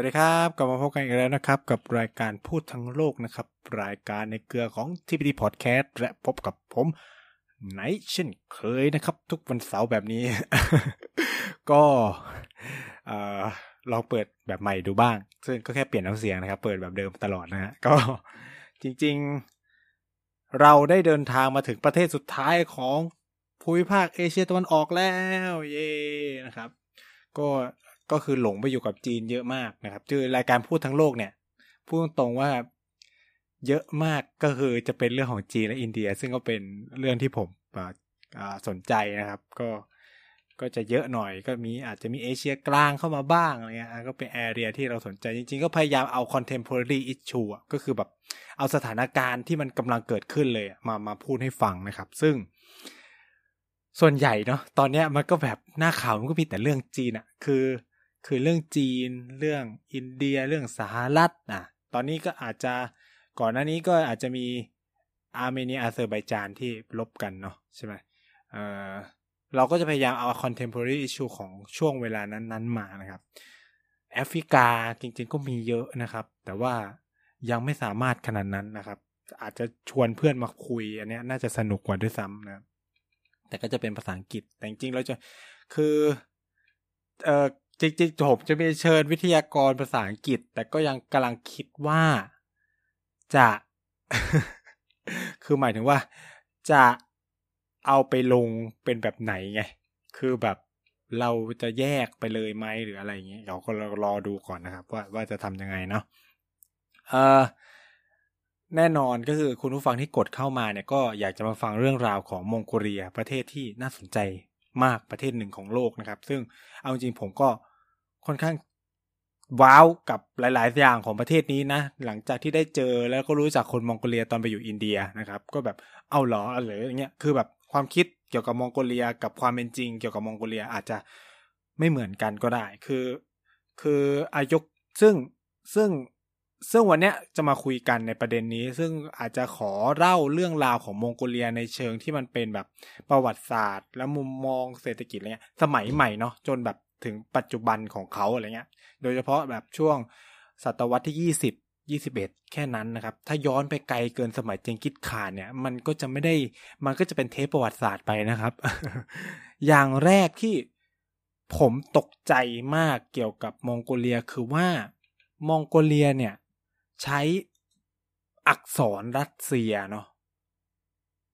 สวัสดีครับ กลับมาพบกันอีกแล้วนะครับ กับรายการพูดทั้งโลกนะครับ รายการในเกลือของ TPD Podcast และพบกับผมไนเช่นเคยนะครับ ทุกวันเสาร์แบบนี้ ก็เอ่อลองเปิดแบบใหม่ดูบ้าง ซึ่งก็แค่เปลี่ยนน้ำเสียงนะครับ เปิดแบบเดิมตลอดนะฮะก็จริงๆ เราได้เดินทางมาถึงประเทศสุดท้ายของภูมิภาคเอเชียตะวันออกแล้ว เย้นะครับ ก็ ก็คือหลงไปอยู่กับจีนเยอะมากนะครับคือรายการพูดทั้งโลกเนี่ยพูดตรงว่าเยอะมากก็คือจะเป็นเรื่องของจีนและอินเดีย ซึ่งก็เป็นเรื่องที่ผมสนใจนะครับ ก็ก็จะเยอะหน่อยก็มีอาจจะมีเอเชียกลางเข้ามาบ้างอะไรเงี้ยก็เป็นแอเรียที่เราสนใจจริงๆ ก็พยายามเอา contemporary issue ก็คือแบบเอาสถานการณ์ที่มันกำลังเกิดขึ้นเลยมามาพูดให้ฟังนะครับ ซึ่ง ส่วนใหญ่เนาะตอนเนี้ยมันก็แบบหน้าข่าวมันก็มีแต่เรื่องจีนอะคือ คือเรื่องจีน เรื่องอินเดีย เรื่องสหรัฐอะ ตอนนี้ก็อาจจะก่อนหน้านี้ก็อาจจะมีอาร์เมเนียอาเซอร์ไบจานที่รบกันเนาะใช่ไหมเออเราก็จะพยายามเอา contemporary issue ของช่วงเวลานั้นๆมานะครับแอฟริกาจริงๆก็มีเยอะนะครับ แต่ว่ายังไม่สามารถขนาดนั้นนะครับ อาจจะชวนเพื่อนมาคุย อันนี้น่าจะสนุกกว่าด้วยซ้ำนะแต่ก็จะเป็นภาษาอังกฤษแต่จริงๆเราจะคือเออ จริงๆผมจะมีเชิญวิทยากรภาษาอังกฤษ แต่ก็ยังกำลังคิดว่าจะ คือหมายถึงว่า จะเอาไปลงเป็นแบบไหนไง คือแบบเราจะแยกไปเลยไหมหรืออะไรอย่างเงี้ยเราก็รอดูก่อนนะครับ ว่าว่าจะทำยังไงเนาะเออแน่นอนก็คือคุณผู้ฟังที่กดเข้ามาเนี่ยก็อยากจะมาฟังเรื่องราวของมองโกเลียประเทศที่น่าสนใจมากประเทศหนึ่งของโลกนะครับ ซึ่งเอาจริงผมก็ ค่อนข้างว้าวกับหลาย ๆ อย่างของประเทศนี้นะ หลังจากที่ได้เจอแล้วก็รู้จักคนมองโกเลียตอนไปอยู่อินเดียนะครับ ก็แบบเอาหรออะไรอย่างเงี้ยคือแบบความคิดเกี่ยวกับมองโกเลียกับความเป็นจริง เกี่ยวกับมองโกเลียอาจจะไม่เหมือนกันก็ได้ คือ คืออายกซึ่งซึ่งซึ่งวันเนี้ยจะมาคุยกันในประเด็นนี้ ซึ่งอาจจะขอเล่าเรื่องราวของมองโกเลียในเชิงที่มันเป็นแบบประวัติศาสตร์ และมุมมองเศรษฐกิจอะไรเงี้ยสมัยใหม่เนาะจนแบบ ถึงปัจจุบันของเขาอะไรเงี้ย โดยเฉพาะแบบช่วงศตวรรษที่ยี่สิบยี่สิบเอ็ดแค่นั้นนะครับ ถ้าย้อนไปไกลเกินสมัยเจงกิดขานเนี่ย มันก็จะไม่ได้ มันก็จะเป็นเทปประวัติศาสตร์ไปนะครับ อย่างแรกที่ผมตกใจมากเกี่ยวกับมองโกเลียคือว่ามองโกเลียเนี่ย ใช้อักษรรัสเซียเนาะ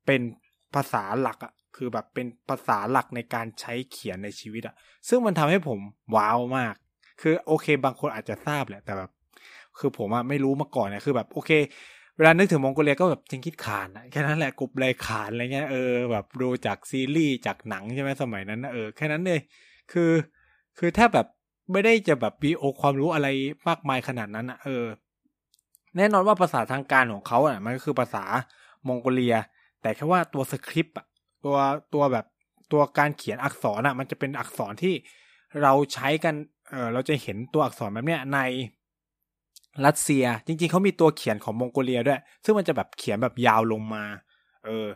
เป็นภาษาหลักอะ คือแบบเป็นภาษาหลักในการใช้เขียนในชีวิตอะซึ่งมันทำให้ผมว้าวมาก คือโอเค บางคนอาจจะทราบแหละแต่แบบ คือผมอะไม่รู้มาก่อนนะคือแบบโอเค เวลานึกถึงมองโกเลียก็แบบจิงคิดขานแค่นั้นแหละกรุบเลยขานอะไรเงี้ยเออแบบดูจากซีรีส์จากหนังใช่ไหมสมัยนั้นนะเออแค่นั้นเลยคือ คือถ้าแบบไม่ได้จะแบบมีโอความรู้อะไรมากมายขนาดนั้นอะเออ แน่นอนว่าภาษาทางการของเขาอะมันก็คือภาษามองโกเลีย แต่แค่ว่าตัวสคริปต์อะ ตัวตัวแบบตัวการเขียนอักษรอะ มันจะเป็นอักษรที่เราใช้กัน เออเราจะเห็นตัวอักษรแบบเนี้ยในรัสเซีย จริง ๆเขามีตัวเขียนของมองโกเลียด้วย ซึ่งมันจะแบบเขียนแบบยาวลงมา เออ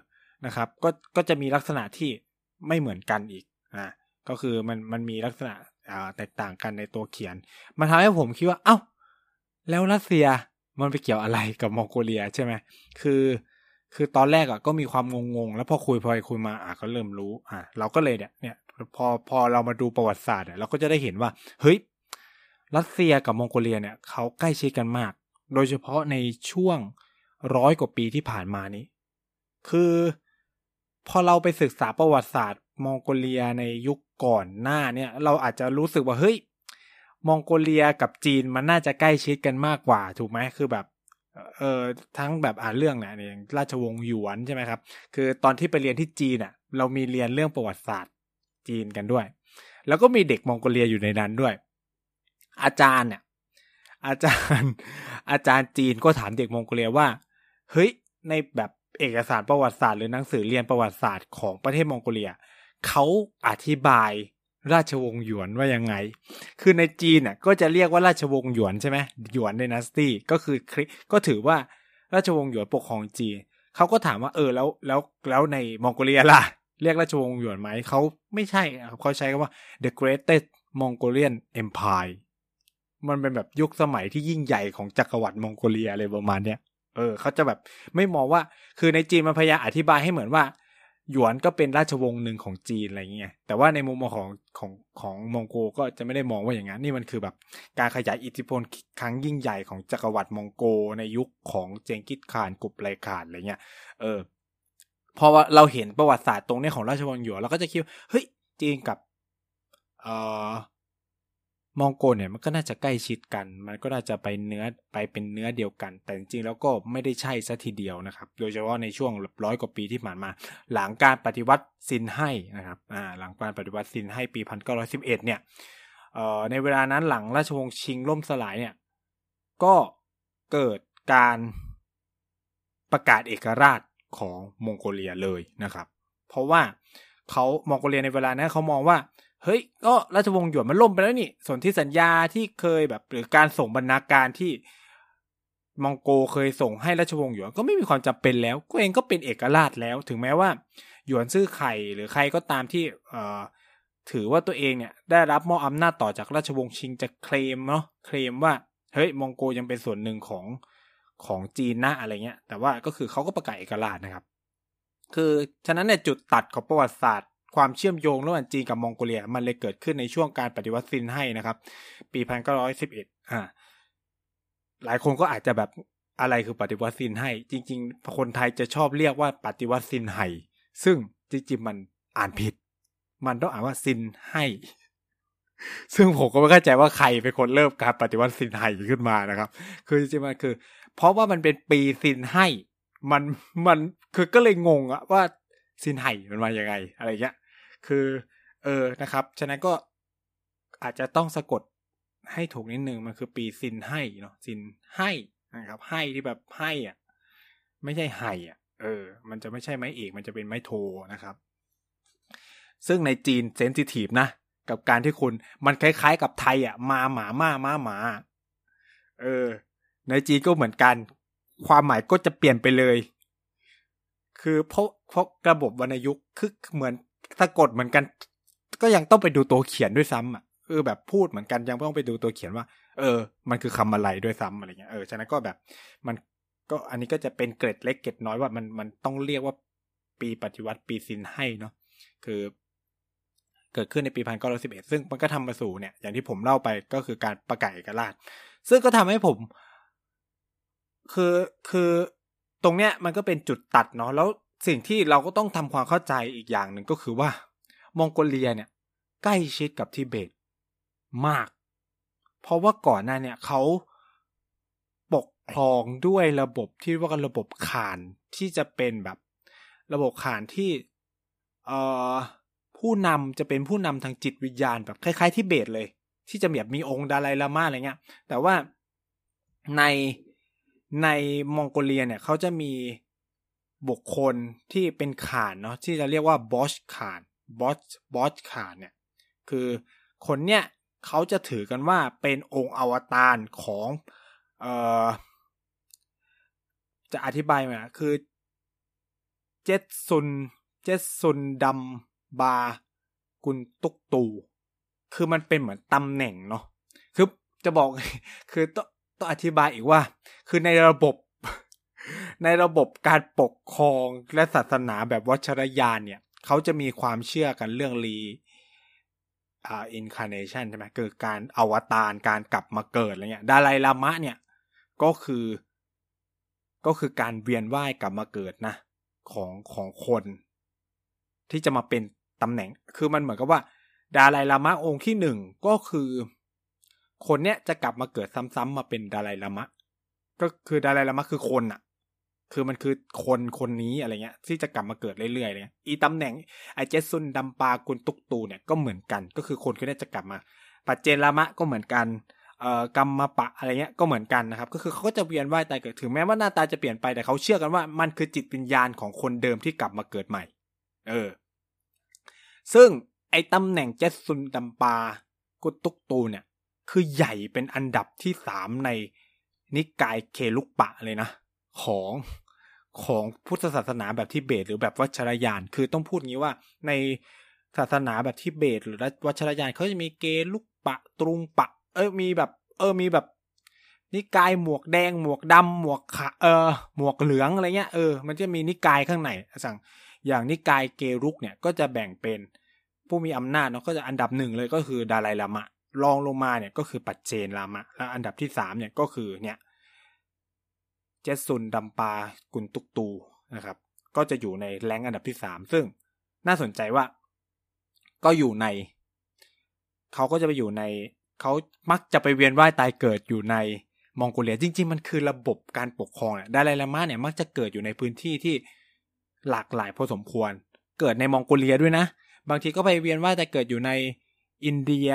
นะครับ ก็ก็จะมีลักษณะที่ไม่เหมือนกันอีกอ่าก็คือมันมันมีลักษณะอ่าแตกต่างกันในตัวเขียนมันทำให้ผมคิดว่า เอา้า แล้วรัสเซียมันไปเกี่ยวอะไรกับมองโกเลียใช่ไหมคือ คือตอนแรกอะก็มีความงงๆ แล้วพอคุยพอคุยมาอะก็เริ่มรู้ อะเราก็เลยเนี่ยเนี่ยพอพอเรามาดูประวัติศาสตร์เราก็จะได้เห็นว่า เฮ้ย รัสเซียกับมองโกเลียเนี่ยเขาใกล้ชิดกันมาก โดยเฉพาะในช่วงร้อยกว่าปีที่ผ่านมานี้ คือ พอเราไปศึกษาประวัติศาสตร์มองโกเลียในยุคก่อนหน้าเนี่ย เราอาจจะรู้สึกว่าเฮ้ยมองโกเลียกับจีนมันน่าจะใกล้ชิดกันมากกว่าถูกไหมคือแบบ เออทั้งแบบอ่านเรื่องเนี่ยอย่างราชวงศ์หยวนใช่ไหมครับ คือตอนที่ไปเรียนที่จีนอะ เรามีเรียนเรื่องประวัติศาสตร์จีนกันด้วย แล้วก็มีเด็กมองโกเลียอยู่ในนั้นด้วย อาจารย์เนี่ยอาจารย์ อาจารย์จีนก็ถามเด็กมองโกเลียว่า เฮ้ย ในแบบเอกสารประวัติศาสตร์หรือหนังสือเรียนประวัติศาสตร์ของประเทศมองโกเลียเขาอธิบาย ราชวงศ์หยวนว่ายังไง คือในจีนอะก็จะเรียกว่าราชวงศ์หยวนใช่ไหมหยวนในนัสตี้ก็คือก็ถือว่าราชวงศ์หยวนปกครองจีนเขาก็ถามว่าเออแล้วแล้วแล้วในมองโกเลียล่ะ เรียกราชวงศ์หยวนไหมเขาไม่ใช่เขาใช้คำว่า the greatest Mongolian Empire มันเป็นแบบยุคสมัยที่ยิ่งใหญ่ของจักรวรรดิมองโกเลียอะไรประมาณเนี้ยเออเขาจะแบบไม่มองว่าคือในจีนมันพยายามอธิบายให้เหมือนว่า หยวนก็เป็นราชวงศ์หนึ่งของจีนอะไรเงี้ยแต่ว่าในมุมมองของของของมองโกก็จะไม่ได้มองว่าอย่างนั้นนี่มันคือแบบการขยายอิทธิพลครั้งยิ่งใหญ่ของจักรวรรดิมองโกในยุคของเจงกิสข่านกุบไลข่านอะไรเงี้ยเออพอว่าเราเห็นประวัติศาสตร์ตรงนี้ของราชวงศ์หยวนเราก็จะคิดเฮ้ยจีนกับเอ่อ มองโกเนี่ยมันก็น่าจะใกล้ชิดกัน มันก็น่าจะไปเนื้อไปเป็นเนื้อเดียวกัน แต่จริงๆแล้วก็ไม่ได้ใช่ซะทีเดียวนะครับ โดยเฉพาะในช่วงร้อยกว่าปีที่ผ่านมา หลังการปฏิวัติซินให้นะครับอ่าหลังการปฏิวัติซินให้ปีพันเก้าร้อยสิบเอ็ดเนี่ยเอ่อในเวลานั้นหลังราชวงศ์ชิงล่มสลายเนี่ยก็เกิดการประกาศเอกราชของมองโกเลียเลยนะครับ เพราะว่าเขามองโกเลียในเวลานั้นเขามองว่า เฮ้ยก็ราชวงศ์หยวนมันล่มไปแล้วนี่ส่วนที่สัญญาที่เคยแบบหรือการส่งบรรณาการที่มองโกเคยส่งให้ราชวงศ์หยวนก็ไม่มีความจำเป็นแล้วก็เองก็เป็นเอกราชแล้ว ถึงแม้ว่า หยวนซื่อไข่หรือใครก็ตามที่เอ่อถือว่าตัวเองเนี่ยได้รับมอบอำนาจต่อจากราชวงศ์ชิงจะเคลมเนาะเคลมว่าเฮ้ยมองโกยังเป็นส่วนหนึ่งของของจีนนะอะไรเงี้ย แต่ว่าก็คือเขาก็ประกาศเอกราชนะครับ คือฉะนั้นเนี่ยจุดตัดของประวัติศาสตร์ ความเชื่อมโยงระหว่างจีนกับมองโกเลีย มันเลยเกิดขึ้นในช่วงการปฏิวัติซินให้นะครับ ปีพันเก้าร้อยสิบเอ็ดอ่าหลายคนก็อาจจะแบบอะไรคือปฏิวัติซินให้ จริง ๆ คนไทยจะชอบเรียกว่าปฏิวัติซินไห้ซึ่งจริงๆมันอ่านผิด มันต้องอ่านว่าซินให้ ซึ่งผมก็ไม่เข้าใจว่าใครเป็นคนเริ่มการปฏิวัติซินไห้ขึ้นมานะครับ คือจริงๆมันคือ เพราะว่ามันเป็นปีซินให้ มันมันคือก็เลยงงอะว่าซินไห่มันมาอย่างไง อะไรเงี้ย คือเออนะครับ ฉะนั้นก็อาจจะต้องสะกดให้ถูกนิดนึงมันคือปีซินให้เนาะซินให้นะครับ ให้ที่แบบให้อะไม่ใช่ไห่อะเออ มันจะไม่ใช่ไม้เอกมันจะเป็นไม้โทนะครับ ซึ่งในจีนเซนซิทีฟนะ กับการที่คุณมันคล้ายๆกับไทยอะ มาหมามามาหมา เออ ในจีนก็เหมือนกัน ความหมายก็จะเปลี่ยนไปเลย คือเพราะเพราะระบบวรรณยุกต์คือเหมือน สะกดเหมือนกัน ก็ยังต้องไปดูตัวเขียนด้วยซ้ำอะเออแบบพูดเหมือนกันยังต้องไปดูตัวเขียนว่า เออ มันคือคำอะไรด้วยซ้ำอะไรเงี้ยเออฉะนั้นก็แบบมันก็อันนี้ก็จะเป็นเกร็ดเล็กเกร็ดน้อยว่ามันมันต้องเรียกว่าปีปฏิวัติปีซินให้เนาะคือ เกิดขึ้นในปีพันเก้าร้อยสิบเอ็ดซึ่งมันก็ทำมาสู่เนี่ย อย่างที่ผมเล่าไปก็คือการประกาศเอกราช ซึ่งก็ทำให้ผม คือคือตรงเนี้ยมันก็เป็นจุดตัดเนาะแล้ว สิ่งที่เราก็ต้องทำความเข้าใจอีกอย่างหนึ่งก็คือว่า มองโกเลียเนี่ย ใกล้ชิดกับทิเบตมาก เพราะว่าก่อนหน้าเนี่ยเขาปกครองด้วยระบบที่ว่ากันระบบขานที่จะเป็นแบบ ระบบขานที่เอ่อผู้นำจะเป็นผู้นำทางจิตวิญญาณแบบคล้ายๆทิเบตเลย ที่จะแบบมีองค์ดาไลลามาอะไรเงี้ย แต่ว่าในในมองโกเลียเนี่ยเขาจะมี บุคคลที่เป็นขานเนาะที่จะเรียกว่าบอสขานบอสบอสขานเนี่ยคือคนเนี่ยเขาจะถือกันว่าเป็นองค์อวตารของเอ่อจะอธิบายมาคือเจสซุนเจสซุนดัมบากุนตุกตูคือมันเป็นเหมือนตำแหน่งเนาะคือจะบอกคือต้องต้องอธิบายอีกว่า คือในระบบ ในระบบการปกครองและศาสนาแบบวัชรยานเนี่ย เขาจะมีความเชื่อกันเรื่องรีอ่าอินคาเนชันใช่ไหมเกิดการอวตารการกลับมาเกิดอะไรเงี้ยดาไลลามะเนี่ย ก็คือ ก็คือการเวียนว่ายกลับมาเกิดนะ ของของคน ที่จะมาเป็นตำแหน่ง คือมันเหมือนกับว่า ดาไลลามะองค์ที่หนึ่งก็คือ คนเนี้ยจะกลับมาเกิดซ้ำๆมาเป็นดาไลลามะ ก็คือดาไลลามะคือคนอะ คือมันคือคนคนนี้อะไรเงี้ย ที่จะกลับมาเกิดเรื่อยๆเลยอีตำแหน่งไอเจสุนดัมปากุลตุกตูเนี่ยก็เหมือนกัน ก็คือคนคนนี้จะกลับมา ปัจเจรามะก็เหมือนกันเอ่อกรรมปะอะไรเงี้ยก็เหมือนกันนะครับ ก็คือเขาก็จะเวียนว่ายตายเกิดถึงแม้ว่าหน้าตาจะเปลี่ยนไปแต่เขาเชื่อกันว่ามันคือจิตวิญญาณของคนเดิมที่กลับมาเกิดใหม่ เออ ซึ่งไอตำแหน่งเจสุนดัมปากุตุกตูเนี่ย คือใหญ่เป็นอันดับที่สามในนิกายเคลุกปะเลยนะของ ของพุทธศาสนาแบบทิเบต หรือแบบวัชรยาน คือต้องพูดงี้ว่าในศาสนาแบบทิเบต หรือวัชรยานเขาจะมีเกลุกปะตรุงปะ เอ้ยมีแบบ เออมีแบบนิกายหมวกแดงหมวกดำหมวกขะเออหมวกเหลืองอะไรเงี้ยเออมันจะมีนิกายข้างในสั่งอย่างนิกายเกรุกเนี่ยก็จะแบ่งเป็นผู้มีอำนาจเนาะก็จะอันดับหนึ่งเลยก็คือดาไลลามะรองลงมาเนี่ยก็คือปัจเจนลามะ แล้วอันดับที่สามเนี่ยก็คือเนี่ย เจสุนดัมปากุนตุกตูนะครับ ก็จะอยู่ในแรงอันดับที่สามซึ่งน่าสนใจว่า ก็อยู่ใน เขาก็จะไปอยู่ใน เขามักจะไปเวียนว่ายตายเกิดอยู่ในมองโกเลียจริง ๆ มันคือระบบการปกครองดาไลลามะเนี่ยมักจะเกิดอยู่ในพื้นที่ที่หลากหลายพอสมควร เกิดในมองโกเลียด้วยนะ บางทีก็ไปเวียนว่ายแต่เกิดอยู่ในอินเดีย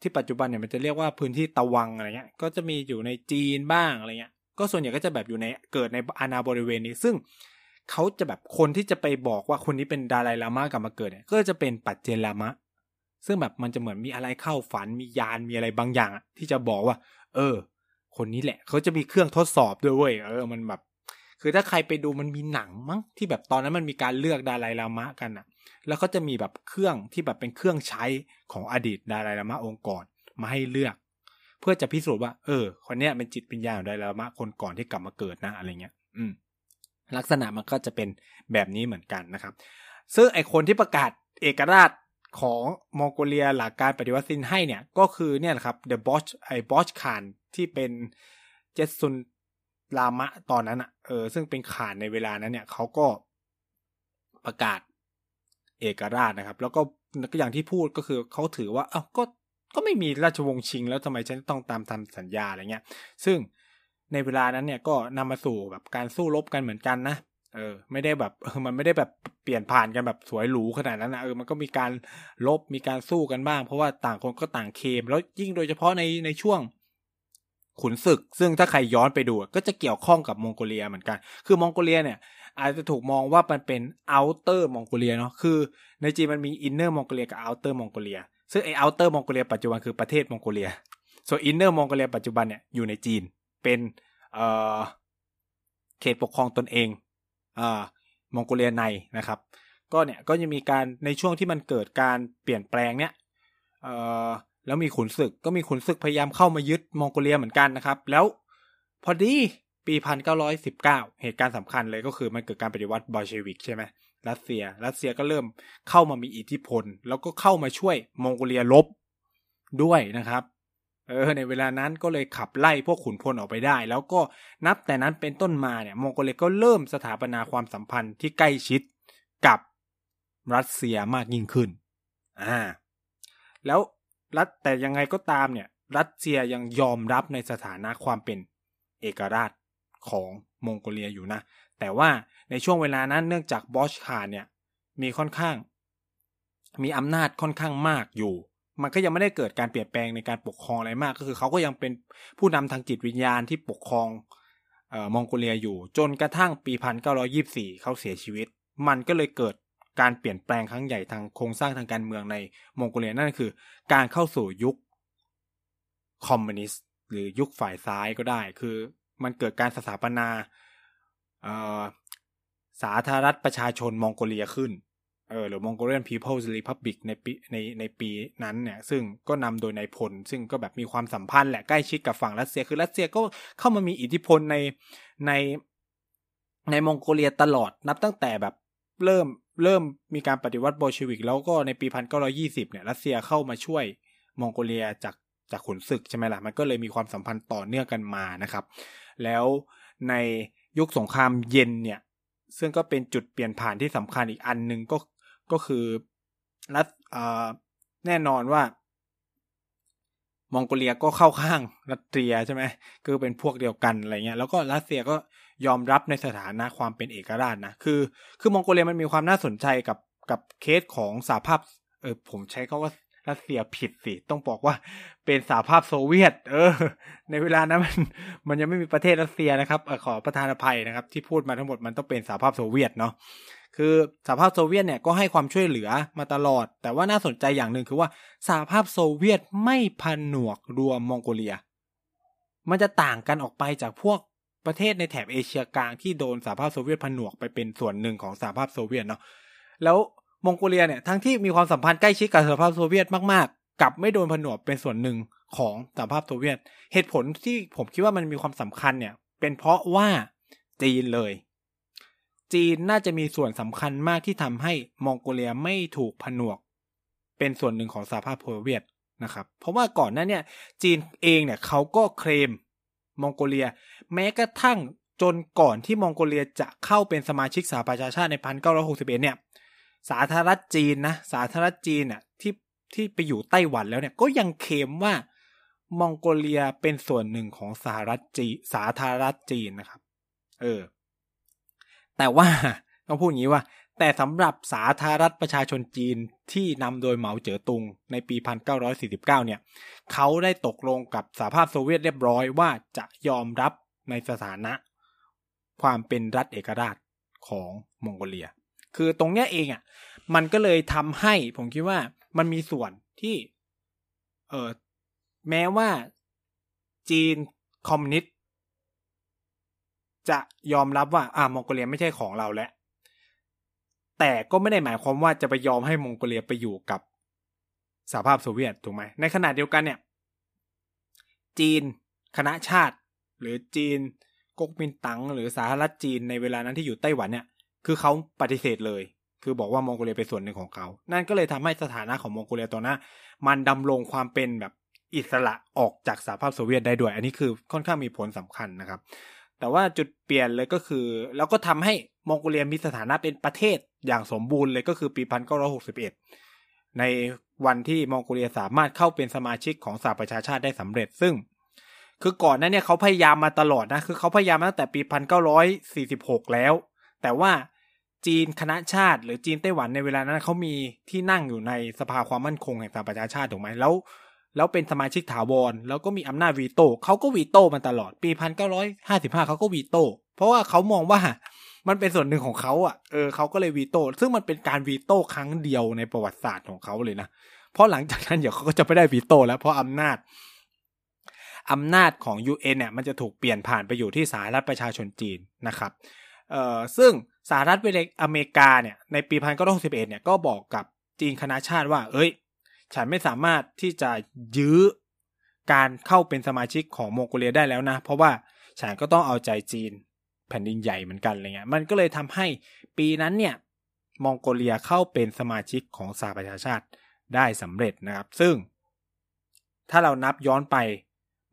ที่ปัจจุบันเนี่ยมันจะเรียกว่าพื้นที่ตะวังอะไรเงี้ย ก็จะมีอยู่ในจีนบ้างอะไรเงี้ย ก็ส่วนใหญ่ก็จะแบบอยู่ในเกิดในอาณาบริเวณนี้ ซึ่งเขาจะแบบคนที่จะไปบอกว่าคนนี้เป็นดาไลลามะกลับมาเกิดเนี่ยก็จะเป็นปัจเจลามะ ซึ่งแบบมันจะเหมือนมีอะไรเข้าฝันมียานมีอะไรบางอย่างที่จะบอกว่า เออ คนนี้แหละเขาจะมีเครื่องทดสอบด้วยเว้ยเออมันแบบ คือถ้าใครไปดูมันมีหนังมั้งที่แบบตอนนั้นมันมีการเลือกดาไลลามะกันอะแล้วก็จะมีแบบเครื่องที่แบบเป็นเครื่องใช้ของอดีตดาไลลามะองค์ก่อนมาให้เลือก เพื่อจะพิสูจน์ว่า เออ คนเนี้ยเป็นจิตวิญญาณของดาไลลามะคนก่อนที่กลับมาเกิดนะอะไรเงี้ย อืม ลักษณะมันก็จะเป็นแบบนี้เหมือนกันนะครับ ซึ่งไอคนที่ประกาศเอกราชของมองโกเลียหลักการปฏิวัติซินให้เนี่ย ก็คือเนี่ยแหละครับเดอะบอชไอบอชคานที่เป็นเจสุนลามะตอนนั้นอะเออซึ่งเป็นขานในเวลานั้นเนี่ยเขาก็ประกาศเอกราชนะครับ แล้วก็อย่างที่พูดก็คือเขาถือว่า เอ้าก็ ก็ไม่มีราชวงศ์ชิง แล้วทำไมฉันต้องตามทำสัญญาอะไรเงี้ย ซึ่งในเวลานั้นเนี่ยก็นำมาสู่แบบการสู้รบกันเหมือนกันนะเออ ไม่ได้แบบเออมันไม่ได้แบบเปลี่ยนผ่านกันแบบสวยหรูขนาดนั้นนะเออมันก็มีการลบมีการสู้กันบ้าง เพราะว่าต่างคนก็ต่างเคม แล้วยิ่งโดยเฉพาะในในช่วงขุนศึก ซึ่งถ้าใครย้อนไปดูก็จะเกี่ยวข้องกับมองโกเลียเหมือนกัน คือมองโกเลียเนี่ย อาจจะถูกมองว่ามันเป็น Outer Mongolia เนาะคือในจีนมันมี Inner Mongolia กับ Outer Mongolia ซึ่งไอ Outer Mongolia ปัจจุบันคือประเทศมองโกเลีย ส่วน Inner Mongolia ปัจจุบันเนี่ยอยู่ในจีน เป็นเอ่อเขตปกครองตนเองอ่ามองโกเลียในนะครับ ก็เนี่ยก็จะมีการในช่วงที่มันเกิดการเปลี่ยนแปลงเนี่ยเอ่อแล้วมีขุนศึกก็มีขุนศึกพยายามเข้ามายึดมองโกเลียเหมือนกันนะครับ แล้วพอดีปีพันเก้าร้อยสิบเก้าเหตุการณ์สำคัญเลยก็คือมันเกิดการปฏิวัติบอลเชวิกใช่ไหม รัสเซีย รัสเซียก็เริ่มเข้ามามีอิทธิพล แล้วก็เข้ามาช่วยมองโกเลียลบด้วยนะครับ เออในเวลานั้นก็เลยขับไล่พวกขุนพลออกไปได้ แล้วก็นับแต่นั้นเป็นต้นมาเนี่ยมองโกเลียก็เริ่มสถาปนาความสัมพันธ์ที่ใกล้ชิดกับรัสเซียมากยิ่งขึ้น อ่า แล้วรัฐแต่ยังไงก็ตามเนี่ย รัสเซียยังยอมรับในสถานะความเป็นเอกราชของมองโกเลียอยู่นะ แต่ว่าในช่วงเวลานั้นเนื่องจากบอชคาเนี่ยมีค่อนข้าง มีอำนาจค่อนข้างมากอยู่ มันก็ยังไม่ได้เกิดการเปลี่ยนแปลงในการปกครองอะไรมาก ก็คือเขาก็ยังเป็นผู้นำทางจิตวิญญาณที่ปกครองออมองโกเลียอยู่ จนกระทั่งปีพันเก้าร้อยี่สี่เขาเสียชีวิต มันก็เลยเกิดการเปลี่ยนแปลงครั้งใหญ่ทางโครงสร้างทางการเมืองในมองโกเลียนั่นคือ การเข้าสู่ยุคคอมมิวนิสต์หรือยุคฝ่ายซ้ายก็ได้ คือ มันเกิดการสถาปนา สาธารณรัฐประชาชนมองโกเลียขึ้นเออหรือ Mongolian People's Republic ในปีในในปีนั้นเนี่ยซึ่งก็นำโดยนายพล ซึ่งก็แบบมีความสัมพันธ์แหละใกล้ชิดกับฝั่งรัสเซียคือรัสเซียก็เข้ามามีอิทธิพลในในในมองโกเลียตลอดนับตั้งแต่แบบเริ่มเริ่มมีการปฏิวัติโบลชวิก แล้วก็ในปีพันเก้าร้อยี่สิบเนี่ยรัสเซียเข้ามาช่วยมองโกเลียจากจากขุนศึกใช่ไหมล่ะมันก็เลยมีความสัมพันธ์ต่อเนื่องกันมานะครับ แล้วใน ยุคสงครามเย็นเนี่ย ซึ่งก็เป็นจุดเปลี่ยนผ่านที่สำคัญอีกอันหนึ่งก็ก็คือรัสแน่นอนว่ามองโกเลียก็เข้าข้างรัสเซียใช่ไหมคือเป็นพวกเดียวกันอะไรเงี้ยแล้วก็รัสเซียก็ยอมรับในสถานะความเป็นเอกราชนะคือ คือมองโกเลียมันมีความน่าสนใจกับกับเคสของสหภาพเออผมใช้คำว่า รัสเซียผิดสิ ต้องบอกว่าเป็นสหภาพโซเวียต เออ ในเวลานั้นมันมันยังไม่มีประเทศรัสเซียนะครับอขอประทานอภัยนะครับ ที่พูดมาทั้งหมดมันต้องเป็นสหภาพโซเวียตเนาะคือสหภาพโซเวียตเนี่ยก็ให้ความช่วยเหลือมาตลอด แต่ว่าน่าสนใจอย่างหนึ่งคือว่าสหภาพโซเวียตไม่พันหนวกรวมมองโกเลีย มันจะต่างกันออกไปจากพวกประเทศในแถบเอเชียกลางที่โดนสหภาพโซเวียตผนวกไปเป็นส่วนหนึ่งของสหภาพโซเวียตเนาะแล้ว มองโกเลียเนี่ยทั้งที่มีความสัมพันธ์ใกล้ชิดกับสหภาพโซเวียตมากๆ กับไม่โดนผนวกเป็นส่วนหนึ่งของสหภาพโซเวียต เหตุผลที่ผมคิดว่ามันมีความสำคัญเนี่ย เป็นเพราะว่าจีนเลย จีนน่าจะมีส่วนสำคัญมากที่ทำให้มองโกเลียไม่ถูกผนวก เป็นส่วนหนึ่งของสหภาพโซเวียตนะครับ เพราะว่าก่อนหน้าเนี่ย จีนเองเนี่ยเขาก็เคลมมองโกเลีย แม้กระทั่งจนก่อนที่มองโกเลียจะเข้าเป็นสมาชิกสหประชาชาติในพันเก้าร้อยหกสิบเอ็ดเนี่ย สาธารณรัฐจีนนะสาธารณรัฐจีนเนี่ยที่ที่ไปอยู่ไต้หวันแล้วเนี่ยก็ยังเคลมว่ามองโกเลียเป็นส่วนหนึ่งของสหรัฐจีสาธารณรัฐจีนนะครับ เออ แต่ว่าต้องพูดอย่างนี้ว่า แต่สำหรับสาธารณรัฐประชาชนจีนที่นำโดยเหมาเจ๋อตุงในปี 1949 เนี่ย เขาได้ตกลงกับสหภาพโซเวียตเรียบร้อยว่าจะยอมรับในสถานะ ความเป็นรัฐเอกราชของมองโกเลีย คือตรงเนี้ยเองอะ มันก็เลยทำให้ผมคิดว่ามันมีส่วนที่ เออแม้ว่าจีนคอมมิวนิสต์จะยอมรับว่า อ่ามองโกเลียไม่ใช่ของเราแล้ว แต่ก็ไม่ได้หมายความว่าจะไปยอมให้มองโกเลียไปอยู่กับสหภาพโซเวียตถูกไหมในขณะเดียวกันเนี่ย จีนคณะชาติ หรือจีนก๊กมินตั๋งหรือสาธารณรัฐจีนในเวลานั้นที่อยู่ไต้หวันเนี่ย คือเขาปฏิเสธเลย คือบอกว่ามองโกเลียเป็นส่วนหนึ่งของเขา นั่นก็เลยทำให้สถานะของมองโกเลียตอนนั้นมันดำรงความเป็นแบบอิสระออกจากสหภาพโซเวียตได้ด้วย อันนี้คือค่อนข้างมีผลสำคัญนะครับ แต่ว่าจุดเปลี่ยนเลยก็คือ แล้วก็ทำให้มองโกเลียมีสถานะเป็นประเทศอย่างสมบูรณ์เลยก็คือปีพันเก้าร้อยหกสิบเอ็ดในวันที่มองโกเลียสามารถเข้าเป็นสมาชิกของสหประชาชาติได้สำเร็จ ซึ่ง คือก่อนนั้นเนี่ยเขาพยายามมาตลอดนะ คือเขาพยายามมาตั้งแต่ปีพันเก้าร้อยสี่สิบหกแล้ว แต่ว่าจีนคณะชาติ หรือจีนไต้หวันในเวลานั้นเขามีที่นั่งอยู่ในสภาความมั่นคงแห่งสหประชาชาติถูกไหมแล้ว แล้วเป็นสมาชิกถาวร แล้วก็มีอำนาจวีโต้เขาก็วีโต้มันตลอดปีพันเก้าร้อยห้าสิบห้าเขาก็วีโต้เพราะว่าเขามองว่ามันเป็นส่วนหนึ่งของเขาอะเออเขาก็เลยวีโต้ซึ่งมันเป็นการวีโต้ครั้งเดียวในประวัติศาสตร์ของเขาเลยนะเพราะหลังจากนั้นเดี๋ยวเขาก็จะไม่ได้วีโต้แล้วเพราะอำนาจอำนาจของ UN เนี่ยมันจะถูกเปลี่ยนผ่านไปอยู่ที่สหรัฐประชาชนจีนนะครับ เอ่อซึ่งสหรัฐอเมริกาเนี่ยในปีพันเก้าร้อยสิบเอ็ดเนี่ยก็บอกกับจีนคณะชาติว่า เอ้ย ฉันไม่สามารถที่จะยื้อการเข้าเป็นสมาชิกของมองโกเลียได้แล้วนะ เพราะว่าฉันก็ต้องเอาใจจีนแผ่นดินใหญ่เหมือนกันอะไรเงี้ย มันก็เลยทำให้ปีนั้นเนี่ยมองโกเลียเข้าเป็นสมาชิกของสหประชาชาติได้สำเร็จนะครับ ซึ่ง ถ้าเรานับย้อนไป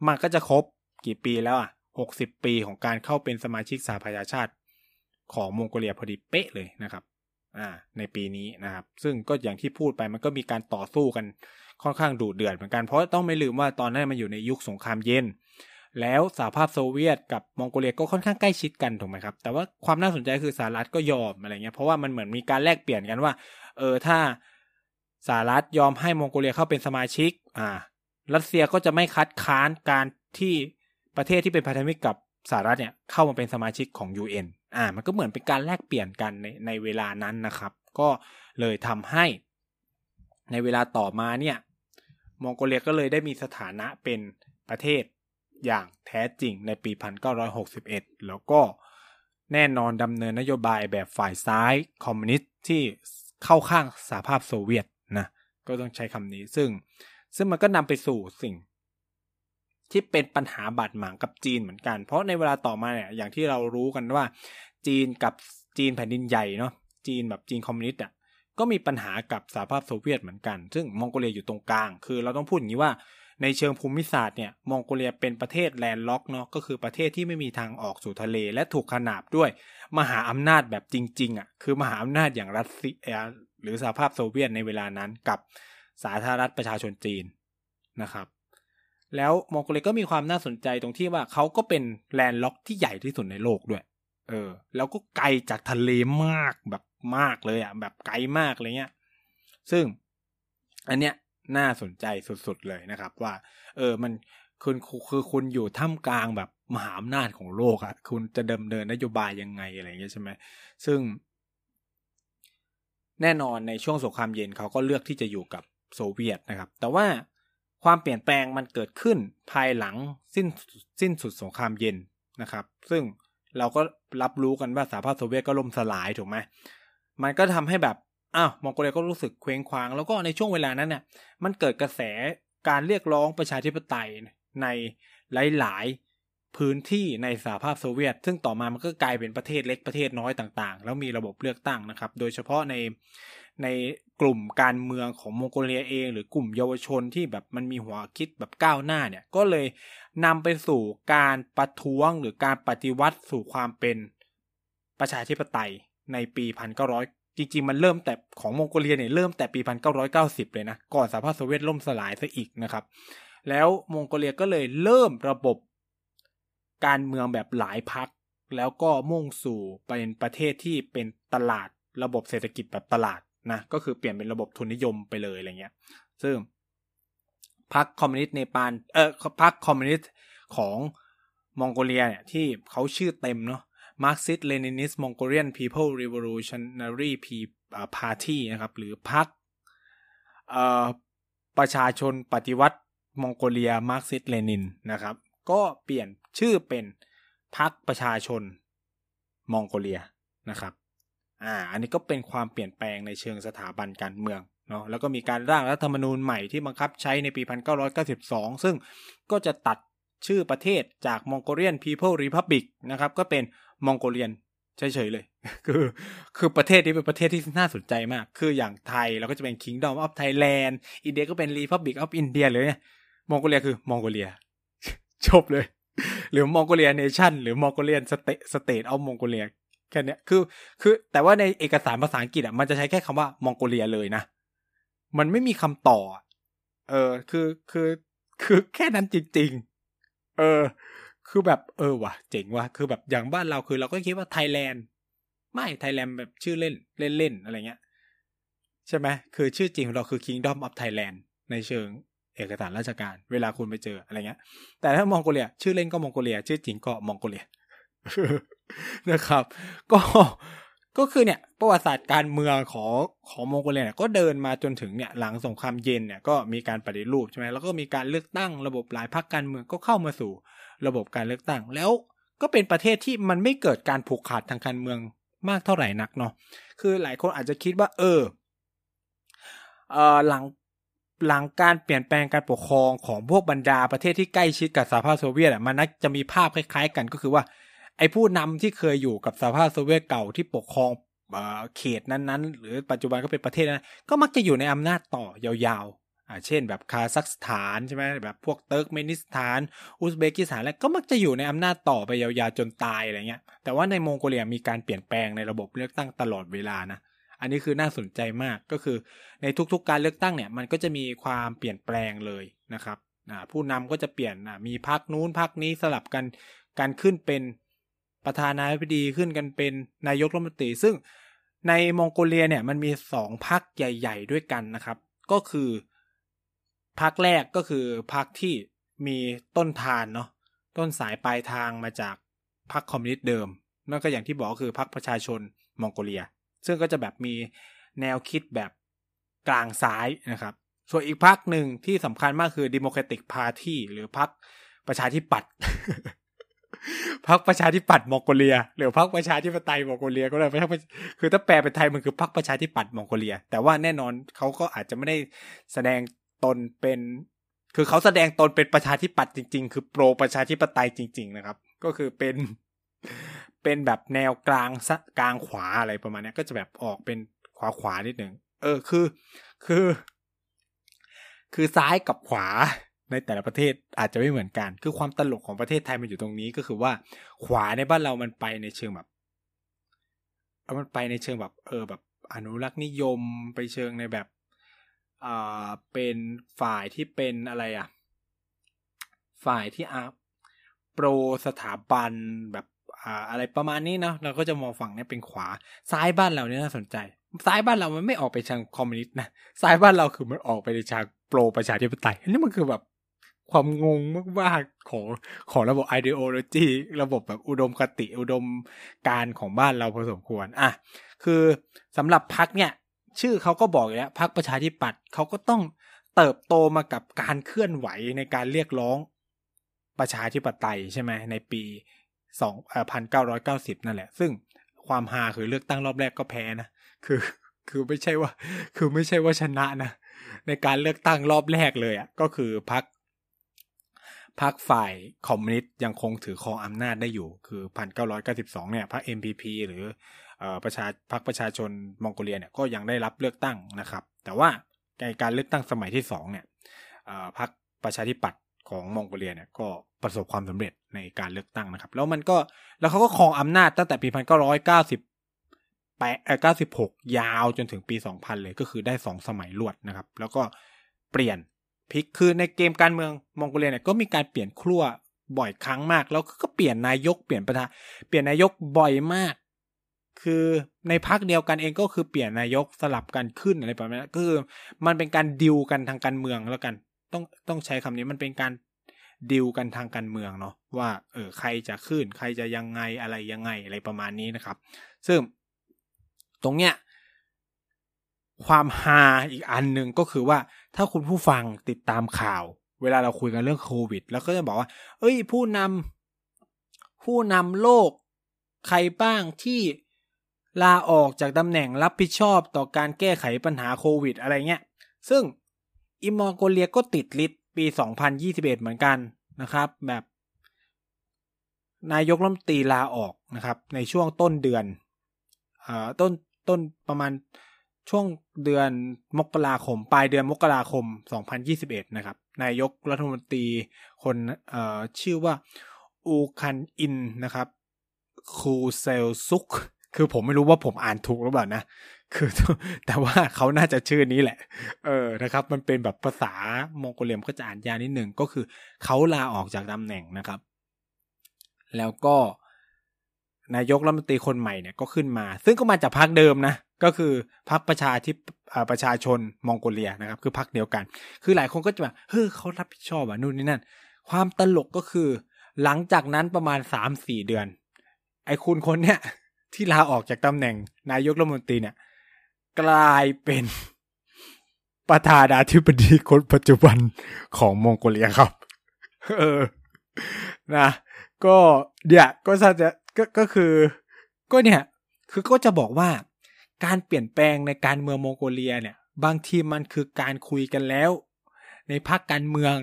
มันก็จะครบกี่ปีแล้วอะหกสิบปีของการเข้าเป็นสมาชิกสหประชาชาติ ของมองโกเลียพอดีเป๊ะเลยนะครับอ่าในปีนี้นะครับ ซึ่งก็อย่างที่พูดไปมันก็มีการต่อสู้กันค่อนข้างดุเดือดเหมือนกันเพราะต้องไม่ลืมว่าตอนนั้นมันอยู่ในยุคสงครามเย็น แล้วสหภาพโซเวียตกับมองโกเลียก็ค่อนข้างใกล้ชิดกันถูกไหมครับ แต่ว่าความน่าสนใจคือสหรัฐก็ยอมอะไรเงี้ยเพราะว่ามันเหมือนมีการแลกเปลี่ยนกันว่า เออถ้าสหรัฐยอมให้มองโกเลียเข้าเป็นสมาชิก อ่า รัสเซียก็จะไม่คัดค้านการที่ประเทศที่เป็นพันธมิตรกับ สหรัฐเนี่ยเข้ามาเป็นสมาชิกของ UN อ่ามันก็เหมือนเป็นการแลกเปลี่ยนกันในในเวลานั้นนะครับ ก็เลยทำให้ในเวลาต่อมาเนี่ยมองโกเลียก็เลยได้มีสถานะเป็นประเทศอย่างแท้จริงในปี 1961 แล้วก็แน่นอนดำเนินนโยบายแบบฝ่ายซ้ายคอมมิวนิสต์ที่เข้าข้างสหภาพโซเวียตนะก็ต้องใช้คำนี้ซึ่ง ซึ่งมันก็นำไปสู่สิ่ง ที่เป็นปัญหาบาดหมางกับจีนเหมือนกัน เพราะในเวลาต่อมาเนี่ยอย่างที่เรารู้กันว่า จีนกับจีนแผ่นดินใหญ่เนาะจีนแบบจีนคอมมิวนิสต์อะก็มีปัญหากับสหภาพโซเวียตเหมือนกัน ซึ่งมองโกเลียอยู่ตรงกลาง คือเราต้องพูดอย่างนี้ว่าในเชิงภูมิศาสตร์เนี่ยมองโกเลียเป็นประเทศ landlocked เนาะก็คือประเทศที่ไม่มีทางออกสู่ทะเล และถูกขนาบด้วย มหาอำนาจแบบจริงๆอะคือมหาอำนาจอย่างรัสเซียหรือสหภาพโซเวียตในเวลานั้นกับสาธารณรัฐประชาชนจีนนะครับ แล้วมองโกเลียก็มีความน่าสนใจตรงที่ว่าเขาก็เป็นแลนด์ล็อกที่ใหญ่ที่สุดในโลกด้วย เออ แล้วก็ไกลจากทะเลมากแบบมากเลยอะ แบบไกลมากเลยเนี้ย ซึ่งอันเนี้ยน่าสนใจสุดๆเลยนะครับ ว่า เออมันคุณคือคุณอยู่ท่ามกลางแบบมหาอำนาจของโลกอะคุณจะดำเนินนโยบายยังไงอะไรเงี้ยใช่ไหมซึ่ง แน่นอนในช่วงสงครามเย็นเขาก็เลือกที่จะอยู่กับโซเวียตนะครับ แต่ว่า ความเปลี่ยนแปลงมันเกิดขึ้นภายหลังสิ้นสิ้นสุดสงครามเย็นนะครับ ซึ่งเราก็รับรู้กันว่าสหภาพโซเวียตก็ล่มสลายถูกไหมมันก็ทำให้แบบอ้าวมองโกเลียก็รู้สึกเคว้งคว้าง แล้วก็ในช่วงเวลานั้นเนี่ยมันเกิดกระแสการเรียกร้องประชาธิปไตยในหลายๆพื้นที่ในสหภาพโซเวียต ซึ่งต่อมามันก็กลายเป็นประเทศเล็กประเทศน้อยต่างๆ แล้วมีระบบเลือกตั้งนะครับ โดยเฉพาะใน ในกลุ่มการเมืองของมองโกเลียเอง หรือกลุ่มเยาวชนที่แบบมันมีหัวคิดแบบก้าวหน้าเนี่ย ก็เลยนำไปสู่การประท้วงหรือการปฏิวัติสู่ความเป็นประชาธิปไตยในปี1900จริงๆ มันเริ่มแต่ของมองโกเลียเนี่ยเริ่มแต่ปี 1990 เลยนะ ก่อนสหภาพโซเวียตล่มสลายซะอีกนะครับ แล้วมองโกเลียก็เลยเริ่มระบบการเมืองแบบหลายพรรค แล้วก็มุ่งสู่เป็นประเทศที่เป็นตลาดระบบเศรษฐกิจแบบตลาด นะก็คือเปลี่ยนเป็นระบบทุนนิยมไปเลยอะไรเงี้ย ซึ่งพรรคคอมมิวนิสต์เนปาลเออพรรคคอมมิวนิสต์ของมองโกเลียเนี่ยที่เขาชื่อเต็มเนาะ Marxist Leninist Mongolian People Revolutionary Party นะครับ หรือพรรคประชาชนปฏิวัติมองโกเลียมาร์กซิสเลนินนะครับ ก็เปลี่ยนชื่อเป็นพรรคประชาชนมองโกเลียนะครับ อ่า อันนี้ก็เป็นความเปลี่ยนแปลงในเชิงสถาบันการเมืองเนาะแล้วก็มีการร่างรัฐธรรมนูญใหม่ที่บังคับใช้ในปี 1992 ซึ่งก็จะตัดชื่อประเทศจากมองโกเลียน People Republic นะครับ ก็เป็น Mongolian เฉยๆเลย คือ คือประเทศนี้เป็นประเทศที่น่าสนใจมาก คืออย่างไทยเราก็จะเป็น Kingdom of Thailand อินเดียก็เป็น Republic of India เลยเนี่ยมองโกเลียคือมองโกเลียจบเลย หรือ Mongolia Nation หรือ Mongolian State State of Mongolia แค่นี้คือ คือแต่ว่าในเอกสารภาษาอังกฤษอะมันจะใช้แค่คำว่ามองโกเลียเลยนะ มันไม่มีคำต่อ เออ คือคือคือแค่นั้นจริง ๆ เออ คือแบบเออว่ะ เจ๋งว่ะ คือแบบอย่างบ้านเราคือเราก็คิดว่าไทยแลนด์ ไม่ไทยแลนด์แบบชื่อเล่นเล่นๆอะไรเงี้ย ใช่ไหมคือชื่อจริงเราคือ Kingdom of Thailand ในเชิงเอกสารราชการ เวลาคุณไปเจออะไรเงี้ย แต่ถ้ามองโกเลีย ชื่อเล่นก็มองโกเลีย ชื่อจริงก็มองโกเลีย นะครับ ก็ก็คือเนี่ยประวัติศาสตร์การเมืองของของมองโกเลียก็เดินมาจนถึงเนี่ยหลังสงครามเย็นเนี่ยก็มีการปฏิรูปใช่ไหมแล้วก็มีการเลือกตั้งระบบหลายพรรคการเมืองก็เข้ามาสู่ระบบการเลือกตั้ง แล้วก็เป็นประเทศที่มันไม่เกิดการผูกขาดทางการเมืองมากเท่าไหร่นักเนาะคือหลายคนอาจจะคิดว่า เออเออหลังหลังการเปลี่ยนแปลงการปกครองของพวกบรรดาประเทศที่ใกล้ชิดกับสหภาพโซเวียตอะมันนักจะมีภาพคล้าย ๆ กันก็คือว่า ไอ้ผู้นำที่เคยอยู่กับสหภาพโซเวียตเก่าที่ปกครองเขตนั้นๆ หรือปัจจุบันก็เป็นประเทศนั้นก็มักจะอยู่ในอำนาจต่อยาวๆอ่าเช่นแบบคาซัคสถานใช่ไหมแบบพวกเติร์กเมนิสถาน อุซเบกิสถานแล้วก็มักจะอยู่ในอำนาจต่อไปยาวๆจนตายอะไรเงี้ย แต่ว่าในมองโกเลียมีการเปลี่ยนแปลงในระบบเลือกตั้งตลอดเวลานะอันนี้คือน่าสนใจมากก็คือในทุกๆการเลือกตั้งเนี่ยมันก็จะมีความเปลี่ยนแปลงเลยนะครับผู้นำก็จะเปลี่ยนมีพรรคนู้นพรรคนี้สลับกันการขึ้นเป็น ประธานาธิบดีขึ้นกันเป็นนายกรัฐมนตรี ซึ่งในมองโกเลียเนี่ยมันมีสองพรรคใหญ่ ๆ ด้วยกันนะครับ ก็คือพรรคแรกก็คือพรรคที่มีต้นทานเนาะต้นสายปลายทางมาจากพรรคคอมมิวนิสต์เดิมนั่นก็อย่างที่บอกคือพรรคประชาชนมองโกเลีย ซึ่งก็จะแบบมีแนวคิดแบบกลางซ้ายนะครับ ส่วนอีกพรรคหนึ่งที่สำคัญมากคือ Democratic Party หรือพรรคประชาธิปัตย์ พรรคประชาธิปัตย์มองโกเลีย หรือพรรคประชาธิปไตยมองโกเลียก็ได้ไม่ใช่คือถ้าแปลเป็นไทยมันคือพรรคประชาธิปัตย์มองโกเลีย แต่ว่าแน่นอนเขาก็อาจจะไม่ได้แสดงตนเป็น คือเขาแสดงตนเป็นประชาธิปัตย์จริง ๆ คือโปรประชาธิปไตยจริง ๆ นะครับ ก็คือเป็นเป็นแบบแนวกลางกลางขวาอะไรประมาณนี้ก็จะแบบออกเป็นขวาขวานิดหนึ่งเออคือคือ คือซ้ายกับขวา ในแต่ละประเทศอาจจะไม่เหมือนกัน คือความตลกของประเทศไทยมันอยู่ตรงนี้ก็คือว่า ขวาในบ้านเรามันไปในเชิงแบบเอามันไปในเชิงแบบ เออแบบ อนุรักษ์นิยมไปเชิงในแบบอ่าเป็นฝ่ายที่เป็นอะไรอะ ฝ่ายที่อาโปรสถาบันแบบอ่าอะไรประมาณนี้เนาะเราก็จะมองฝั่งนี้เป็นขวาซ้ายบ้านเราเนี่ยน่าสนใจซ้ายบ้านเรามันไม่ออกไปทางคอมมิวนิสต์นะซ้ายบ้านเราคือมันออกไปในทางโปรประชาธิปไตยอันนี้มันคือแบบ ความงงมากๆของของระบบ ideology ระบบแบบอุดมคติอุดมการของบ้านเราพอสมควร อะ คือสำหรับพักเนี่ย ชื่อเขาก็บอกแล้วพักประชาธิปัตย์เขาก็ต้องเติบโตมากับการเคลื่อนไหวในการเรียกร้องประชาธิปไตยใช่ไหมในปีสองพันเก้าร้อยเก้าสิบนั่นแหละ ซึ่งความฮาคือเลือกตั้งรอบแรกก็แพ้นะ คือคือไม่ใช่ว่า คือไม่ใช่ว่าชนะนะ ในการเลือกตั้งรอบแรกเลยอะก็คือพรรค พรรคฝ่ายคอมมิวนิสต์ยังคงถือครองอำนาจได้อยู่ คือพันเก้าร้อยเก้าสิบสองเนี่ยพรรค MPP หรือประชาพรรคประชาชนมองโกเลียเนี่ยก็ยังได้รับเลือกตั้งนะครับ แต่ว่าในการเลือกตั้งสมัยที่สองเนี่ยพรรคประชาธิปัตย์ของมองโกเลียเนี่ยก็ประสบความสำเร็จในการเลือกตั้งนะครับ แล้วมันก็แล้วเขาก็ครองอำนาจตั้งแต่ปีพันเก้าร้อยเก้าสิบแปดเก้าสิบหกยาวจนถึงปีสองพันเลยก็คือได้สองสมัยรวดนะครับ แล้วก็เปลี่ยน พลิกคือในเกมการเมืองมองโกเลียเนี่ยก็มีการเปลี่ยนครัวบ่อยครั้งมาก แล้วก็เปลี่ยนนายกเปลี่ยนประธานเปลี่ยนนายกบ่อยมาก คือในพักเดียวกันเองก็คือเปลี่ยนนายกสลับกันขึ้นอะไรประมาณนั้นก็คือมันเป็นการดิวกันทางการเมืองแล้วกัน ต้องต้องใช้คำนี้มันเป็นการดิวกันทางการเมืองเนาะว่าเออใครจะขึ้น ใครจะยังไงอะไรยังไงอะไรประมาณนี้นะครับ ซึ่งตรงเนี้ยความฮาอีกอันหนึ่งก็คือว่า ถ้าคุณผู้ฟังติดตามข่าว เวลาเราคุยกันเรื่องโควิด แล้วก็จะบอกว่า เอ้ย ผู้นำผู้นำโลก ใครบ้างที่ลาออกจากตำแหน่งรับผิดชอบต่อการแก้ไขปัญหาโควิด อะไรเงี้ย ซึ่งไอมองโกเลียก็ติด list ปี 2021 เหมือนกันนะครับ แบบ นายกรัฐมนตรีลาออกนะครับ ในช่วงต้นเดือนอ่าต้นต้นประมาณ ช่วงเดือนมกราคม ปลายเดือนมกราคม 2021 นะครับ นายกรัฐมนตรีคนเอ่อชื่อว่า อูคันอินนะครับคูเซลซุก คือผมไม่รู้ว่าผมอ่านถูกหรือเปล่านะ คือแต่ว่าเขาน่าจะชื่อนี้แหละ เออนะครับ มันเป็นแบบภาษามองโกเลียมก็จะอ่านยาวนิดหนึ่งก็คือเขาลาออกจากตำแหน่งนะครับ แล้วก็นายกรัฐมนตรีคนใหม่เนี่ยก็ขึ้นมา ซึ่งก็มาจากพรรคเดิมนะ ก็คือพรรคประชาธิประชาชนมองโกเลียนะครับ คือพรรคเดียวกัน คือหลายคนก็จะแบบเฮ้ยเขารับผิดชอบอะนู่นนี่นั่น ความตลกก็คือ หลังจากนั้นประมาณสามสี่เดือน ไอ้คุณคนเนี้ยที่ลาออกจากตำแหน่งนายกรัฐมนตรีเนี่ย กลายเป็นประธานาธิบดีคนปัจจุบันของมองโกเลียครับ เออ นะ ก็เดี๋ยวก็จะก็ก็คือ ก็เนี่ย คือก็จะบอกว่า การเปลี่ยนแปลงในการเมืองมองโกเลียเนี่ย บางทีมันคือการคุยกันแล้ว ในภาคการเมือง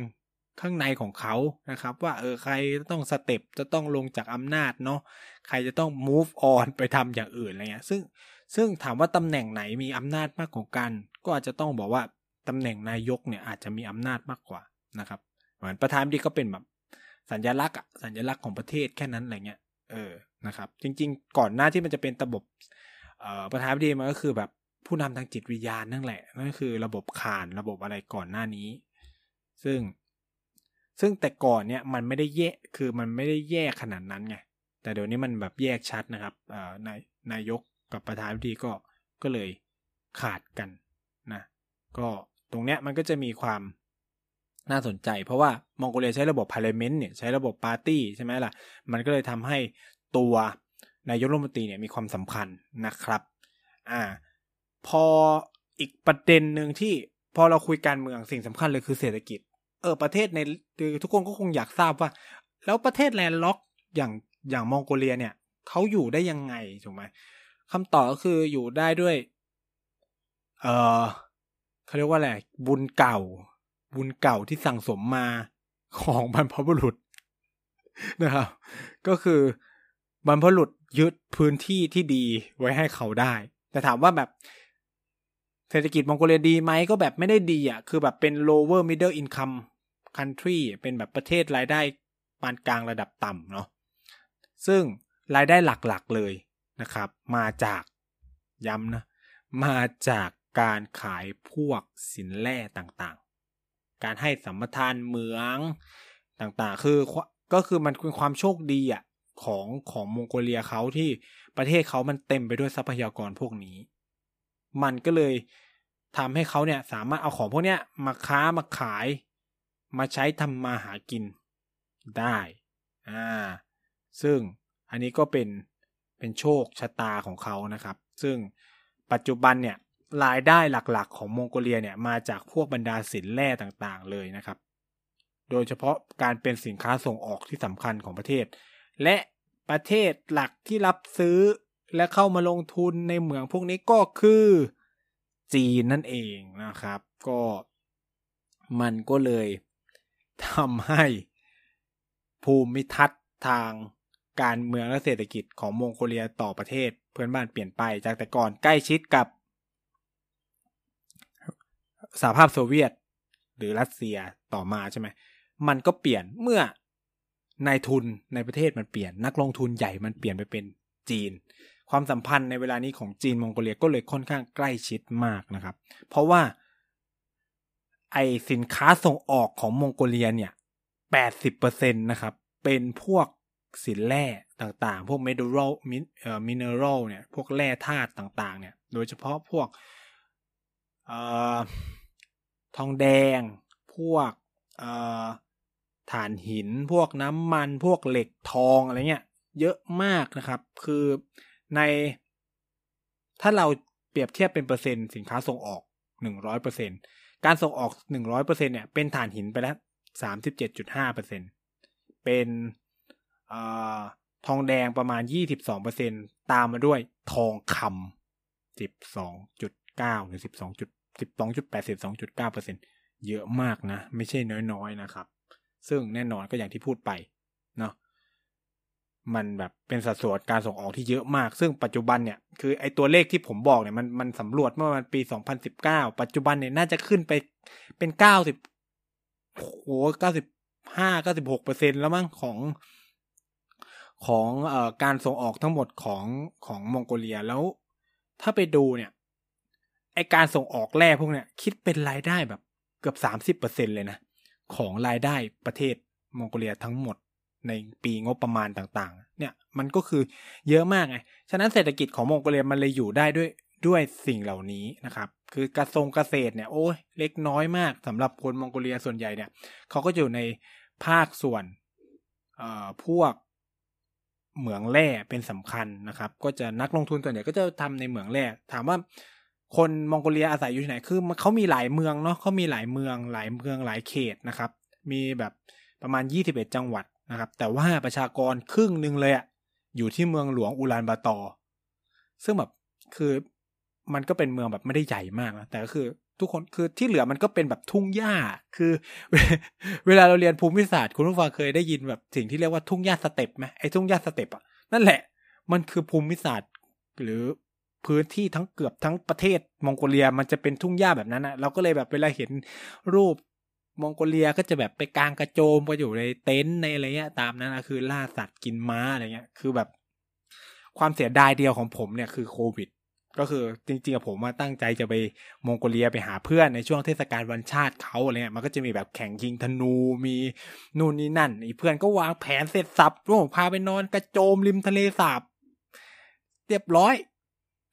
ข้างในของเขานะครับ ว่าเออใครต้องสเต็ปจะต้องลงจากอำนาจเนาะใครจะต้อง move on ไปทำอย่างอื่นอะไรเงี้ยซึ่งซึ่งถามว่าตำแหน่งไหนมีอำนาจมากกว่ากัน ก็อาจจะต้องบอกว่าตำแหน่งนายกเนี่ยอาจจะมีอำนาจมากกว่านะครับเหมือนประธานดีก็เป็นแบบสัญลักษณ์อะสัญลักษณ์ของประเทศแค่นั้นอะไรเงี้ยเออนะครับ จริง ๆ ก่อนหน้าที่มันจะเป็นระบบ ประธานาธิบดีมันก็คือแบบผู้นำทางจิตวิญญาณนั่นแหละ นั่นคือระบบขานระบบอะไรก่อนหน้านี้ ซึ่งซึ่งแต่ก่อนเนี่ยมันไม่ได้แยกคือมันไม่ได้แยกขนาดนั้นไงแต่เดี๋ยวนี้มันแบบแยกชัดนะครับนายนายกกับประธานาธิบดีก็ก็เลยขาดกันนะก็ตรงเนี้ยมันก็จะมีความน่าสนใจ เพราะว่ามองโกเลียใช้ระบบ parliament เนี่ยใช้ระบบปาร์ตี้ใช่ไหมล่ะ มันก็เลยทำให้ตัว นายกรัฐมนตรีเนี่ยมีความสำคัญนะครับ อ่า พออีกประเด็นหนึ่งที่พอเราคุยการเมืองสิ่งสำคัญเลยคือเศรษฐกิจ เออประเทศในทุกคนก็คงอยากทราบว่า แล้วประเทศ landlocked อย่างอย่างมองโกเลียเนี่ยเขาอยู่ได้ยังไงถูกไหมคำตอบก็คืออยู่ได้ด้วย เออเขาเรียกว่าอะไรบุญเก่า บุญเก่าที่สั่งสมมาของบรรพบุรุษนะครับ ก็คือ บรรพบุรุษยึดพื้นที่ที่ดีไว้ให้เขาได้ แต่ถามว่าแบบเศรษฐกิจมองโกเลียดีไหมก็แบบไม่ได้ดีอะ คือแบบเป็น lower middle income country เป็นแบบประเทศรายได้ปานกลางระดับต่ำเนาะซึ่งรายได้หลักๆเลยนะครับ มาจากย้ำนะ มาจากการขายพวกสินแร่ต่างๆ การให้สัมปทานเหมืองต่างๆ คือก็คือมันเป็นความโชคดีอะ ของของมองโกเลียเขาที่ประเทศเขามันเต็มไปด้วยทรัพยากรพวกนี้ มันก็เลยทำให้เขาเนี่ยสามารถเอาของพวกเนี้ยมาค้ามาขาย มาใช้ทำมาหากินได้อ่าซึ่งอันนี้ก็เป็นเป็นโชคชะตาของเขานะครับ ซึ่งปัจจุบันเนี่ยรายได้หลักๆ ของมองโกเลียเนี่ยมาจากพวกบรรดาสินแร่ต่างๆเลยนะครับ โดยเฉพาะการเป็นสินค้าส่งออกที่สำคัญของประเทศ และประเทศหลักที่รับซื้อและเข้ามาลงทุนในเหมืองพวกนี้ก็คือจีนนั่นเองนะครับ ก็มันก็เลยทำให้ภูมิทัศน์ทางการเมืองและเศรษฐกิจของมองโกเลียต่อประเทศเพื่อนบ้านเปลี่ยนไปจากแต่ก่อนใกล้ชิดกับสหภาพโซเวียต หรือรัสเซียต่อมาใช่ไหม มันก็เปลี่ยนเมื่อ นายทุนในประเทศมันเปลี่ยน นักลงทุนใหญ่มันเปลี่ยนไปเป็นจีน ความสัมพันธ์ในเวลานี้ของจีนมองโกเลียก็เลยค่อนข้างใกล้ชิดมากนะครับ เพราะว่าไอสินค้าส่งออกของมองโกเลียเนี่ยแปดสิบเปอร์เซ็นตนะครับ เป็นพวกสินแร่ต่างๆ พวกเมดูรัลมินเนอรัลเนี่ย พวกแร่ธาตุต่างๆ เนี่ย โดยเฉพาะพวกอทองแดง พวก ถ่านหิน พวกน้ำมัน พวกเหล็กทองอะไรเงี้ย เยอะมากนะครับ คือใน ถ้าเราเปรียบเทียบเป็นเปอร์เซ็นต์สินค้าส่งออกหนึ่งร้อยเปอร์เซ็นการส่งออกหนึ่งร้อยเปอร์เซ็นเนี่ยเป็นถ่านหินไปแล้วสามสิบเจ็ดจุดห้าเปอร์เซ็นเป็นอทองแดงประมาณยี่สิบสองเปอร์เซ็นตามมาด้วยทองคำสิบสองจุดเก้าหรือสิบสองจุดสิบสองจุดแปดสิบสองจุดเก้าเปอร์เซ็นเยอะมากนะ ไม่ใช่น้อยๆนะครับ ซึ่งแน่นอนก็อย่างที่พูดไปเนาะมันแบบเป็นสัดส่วนการส่งออกที่เยอะมาก ซึ่งปัจจุบันเนี่ยคือไอตัวเลขที่ผมบอกเนี่ยมันมันสำรวจเมื่อวันปีสองพันสิบเก้าปัจจุบันเนี่ยน่าจะขึ้นไปเป็นเก้าสิบโหเก้าสิบห้าเก้าสิบหกเปอร์เซ็นแล้วมั้งของของเอ่อการส่งออกทั้งหมดของของมองโกเลียแล้ว ถ้าไปดูเนี่ยไอการส่งออกแร่พวกเนี้ยคิดเป็นรายได้แบบเกือบสามสิบเปอร์เซ็นเลยนะ ของรายได้ประเทศมองโกเลียทั้งหมดในปีงบประมาณต่างๆ เนี่ยมันก็คือเยอะมากไง ฉะนั้นเศรษฐกิจของมองโกเลียมันเลยอยู่ได้ด้วยด้วยสิ่งเหล่านี้นะครับ คือกระทรงเกษตรเนี่ยโอ้ยเล็กน้อยมากสำหรับคนมองโกเลียส่วนใหญ่เนี่ยเขาก็อยู่ในภาคส่วนเอ่อพวกเหมืองแร่เป็นสำคัญนะครับ ก็จะนักลงทุนส่วนใหญ่ก็จะทำในเหมืองแร่ถามว่า คนมองโกเลียอาศัยอยู่ที่ไหน คือเขามีหลายเมืองเนาะเขามีหลายเมืองหลายเมืองหลายเขตนะครับ มีแบบประมาณยี่สิบเอ็ดจังหวัดนะครับ แต่ว่าประชากรครึ่งหนึ่งเลยอะอยู่ที่เมืองหลวงอุลานบาตอ ซึ่งแบบคือมันก็เป็นเมืองแบบไม่ได้ใหญ่มากนะ แต่ก็คือทุกคนคือที่เหลือมันก็เป็นแบบทุ่งหญ้า คือ เวลาเราเรียนภูมิศาสตร์คุณผู้ฟังเคยได้ยินแบบสิ่งที่เรียกว่าทุ่งหญ้าสเตปป์ไหมไอ้ทุ่งหญ้าสเตปป์อะนั่นแหละ มันคือภูมิศาสตร์หรือ พื้นที่ทั้งเกือบทั้งประเทศมองโกเลียมันจะเป็นทุ่งหญ้าแบบนั้นนะเราก็เลยแบบเวลาเห็นรูปมองโกเลียก็จะแบบไปกลางกระโจมไปอยู่ในเต็นท์ในอะไรเงี้ยตามนั้นนะคือล่าสัตว์กินม้าอะไรเงี้ย คือแบบความเสียดายเดียวของผมเนี่ยคือโควิด ก็คือจริงๆผมมาตั้งใจจะไปมองโกเลียไปหาเพื่อนในช่วงเทศกาลวันชาติเขาอะไรเงี้ยมันก็จะมีแบบแข่งยิงธนูมีนู่นนี่นั่นอีเพื่อนก็วางแผนเสร็จสับโอ้พาไปนอนกระโจมริมทะเลสาบเรียบร้อย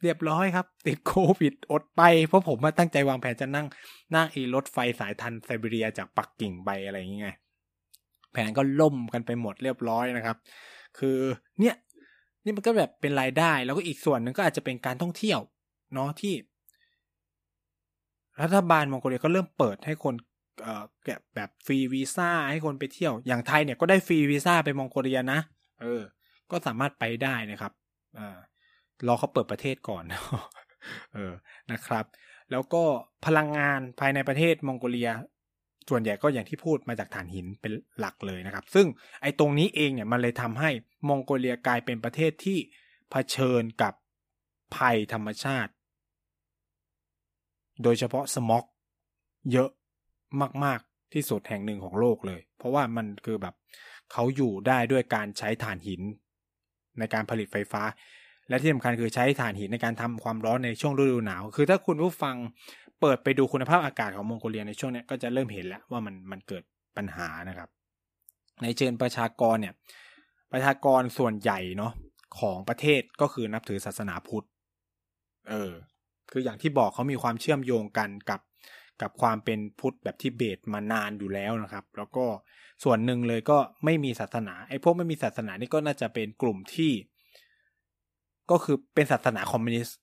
เรียบร้อยครับ ติดโควิดอดไป เพราะผมมาตั้งใจวางแผนจะนั่งนั่งอีรถไฟสายทันไซบีเรียจากปักกิ่งไปอะไรอย่างเงี้ยแผนก็ล่มกันไปหมดเรียบร้อยนะครับ คือเนี่ยนี่มันก็แบบเป็นรายได้ แล้วก็อีกส่วนหนึ่งก็อาจจะเป็นการท่องเที่ยวเนาะที่ รัฐบาลมองโกเลียก็เริ่มเปิดให้คนเอ่อแบบฟรีวีซ่าให้คนไปเที่ยว อย่างไทยเนี่ยก็ได้ฟรีวีซ่าไปมองโกเลียนะ เออ ก็สามารถไปได้นะครับอ่า รอเขาเปิดประเทศก่อน เออนะครับ แล้วก็พลังงานภายในประเทศมองโกเลีย ส่วนใหญ่ก็อย่างที่พูดมาจากถ่านหินเป็นหลักเลยนะครับ ซึ่งไอ้ตรงนี้เองเนี่ยมันเลยทำให้มองโกเลียกลายเป็นประเทศที่เผชิญกับภัยธรรมชาติ โดยเฉพาะสม็อก เยอะมาก ๆ ที่สุดแห่งหนึ่งของโลกเลย เพราะว่ามันคือแบบเขาอยู่ได้ด้วยการใช้ถ่านหินในการผลิตไฟฟ้า และที่สำคัญคือใช้ถ่านหินในการทำความร้อนในช่วงฤดูหนาว คือถ้าคุณผู้ฟังเปิดไปดูคุณภาพอากาศของมองโกเลียในช่วงนี้ก็จะเริ่มเห็นแล้วว่ามันมันเกิดปัญหานะครับ ในเชิงประชากรเนี่ยประชากรส่วนใหญ่เนาะของประเทศก็คือนับถือศาสนาพุทธ เออ คืออย่างที่บอกเขามีความเชื่อมโยงกันกับกับความเป็นพุทธแบบที่เบตมานานอยู่แล้วนะครับ แล้วก็ส่วนหนึ่งเลยก็ไม่มีศาสนาไอ้พวกไม่มีศาสนานี่ก็น่าจะเป็นกลุ่มที่ ก็คือเป็นศาสนาคอมมิวนิสต์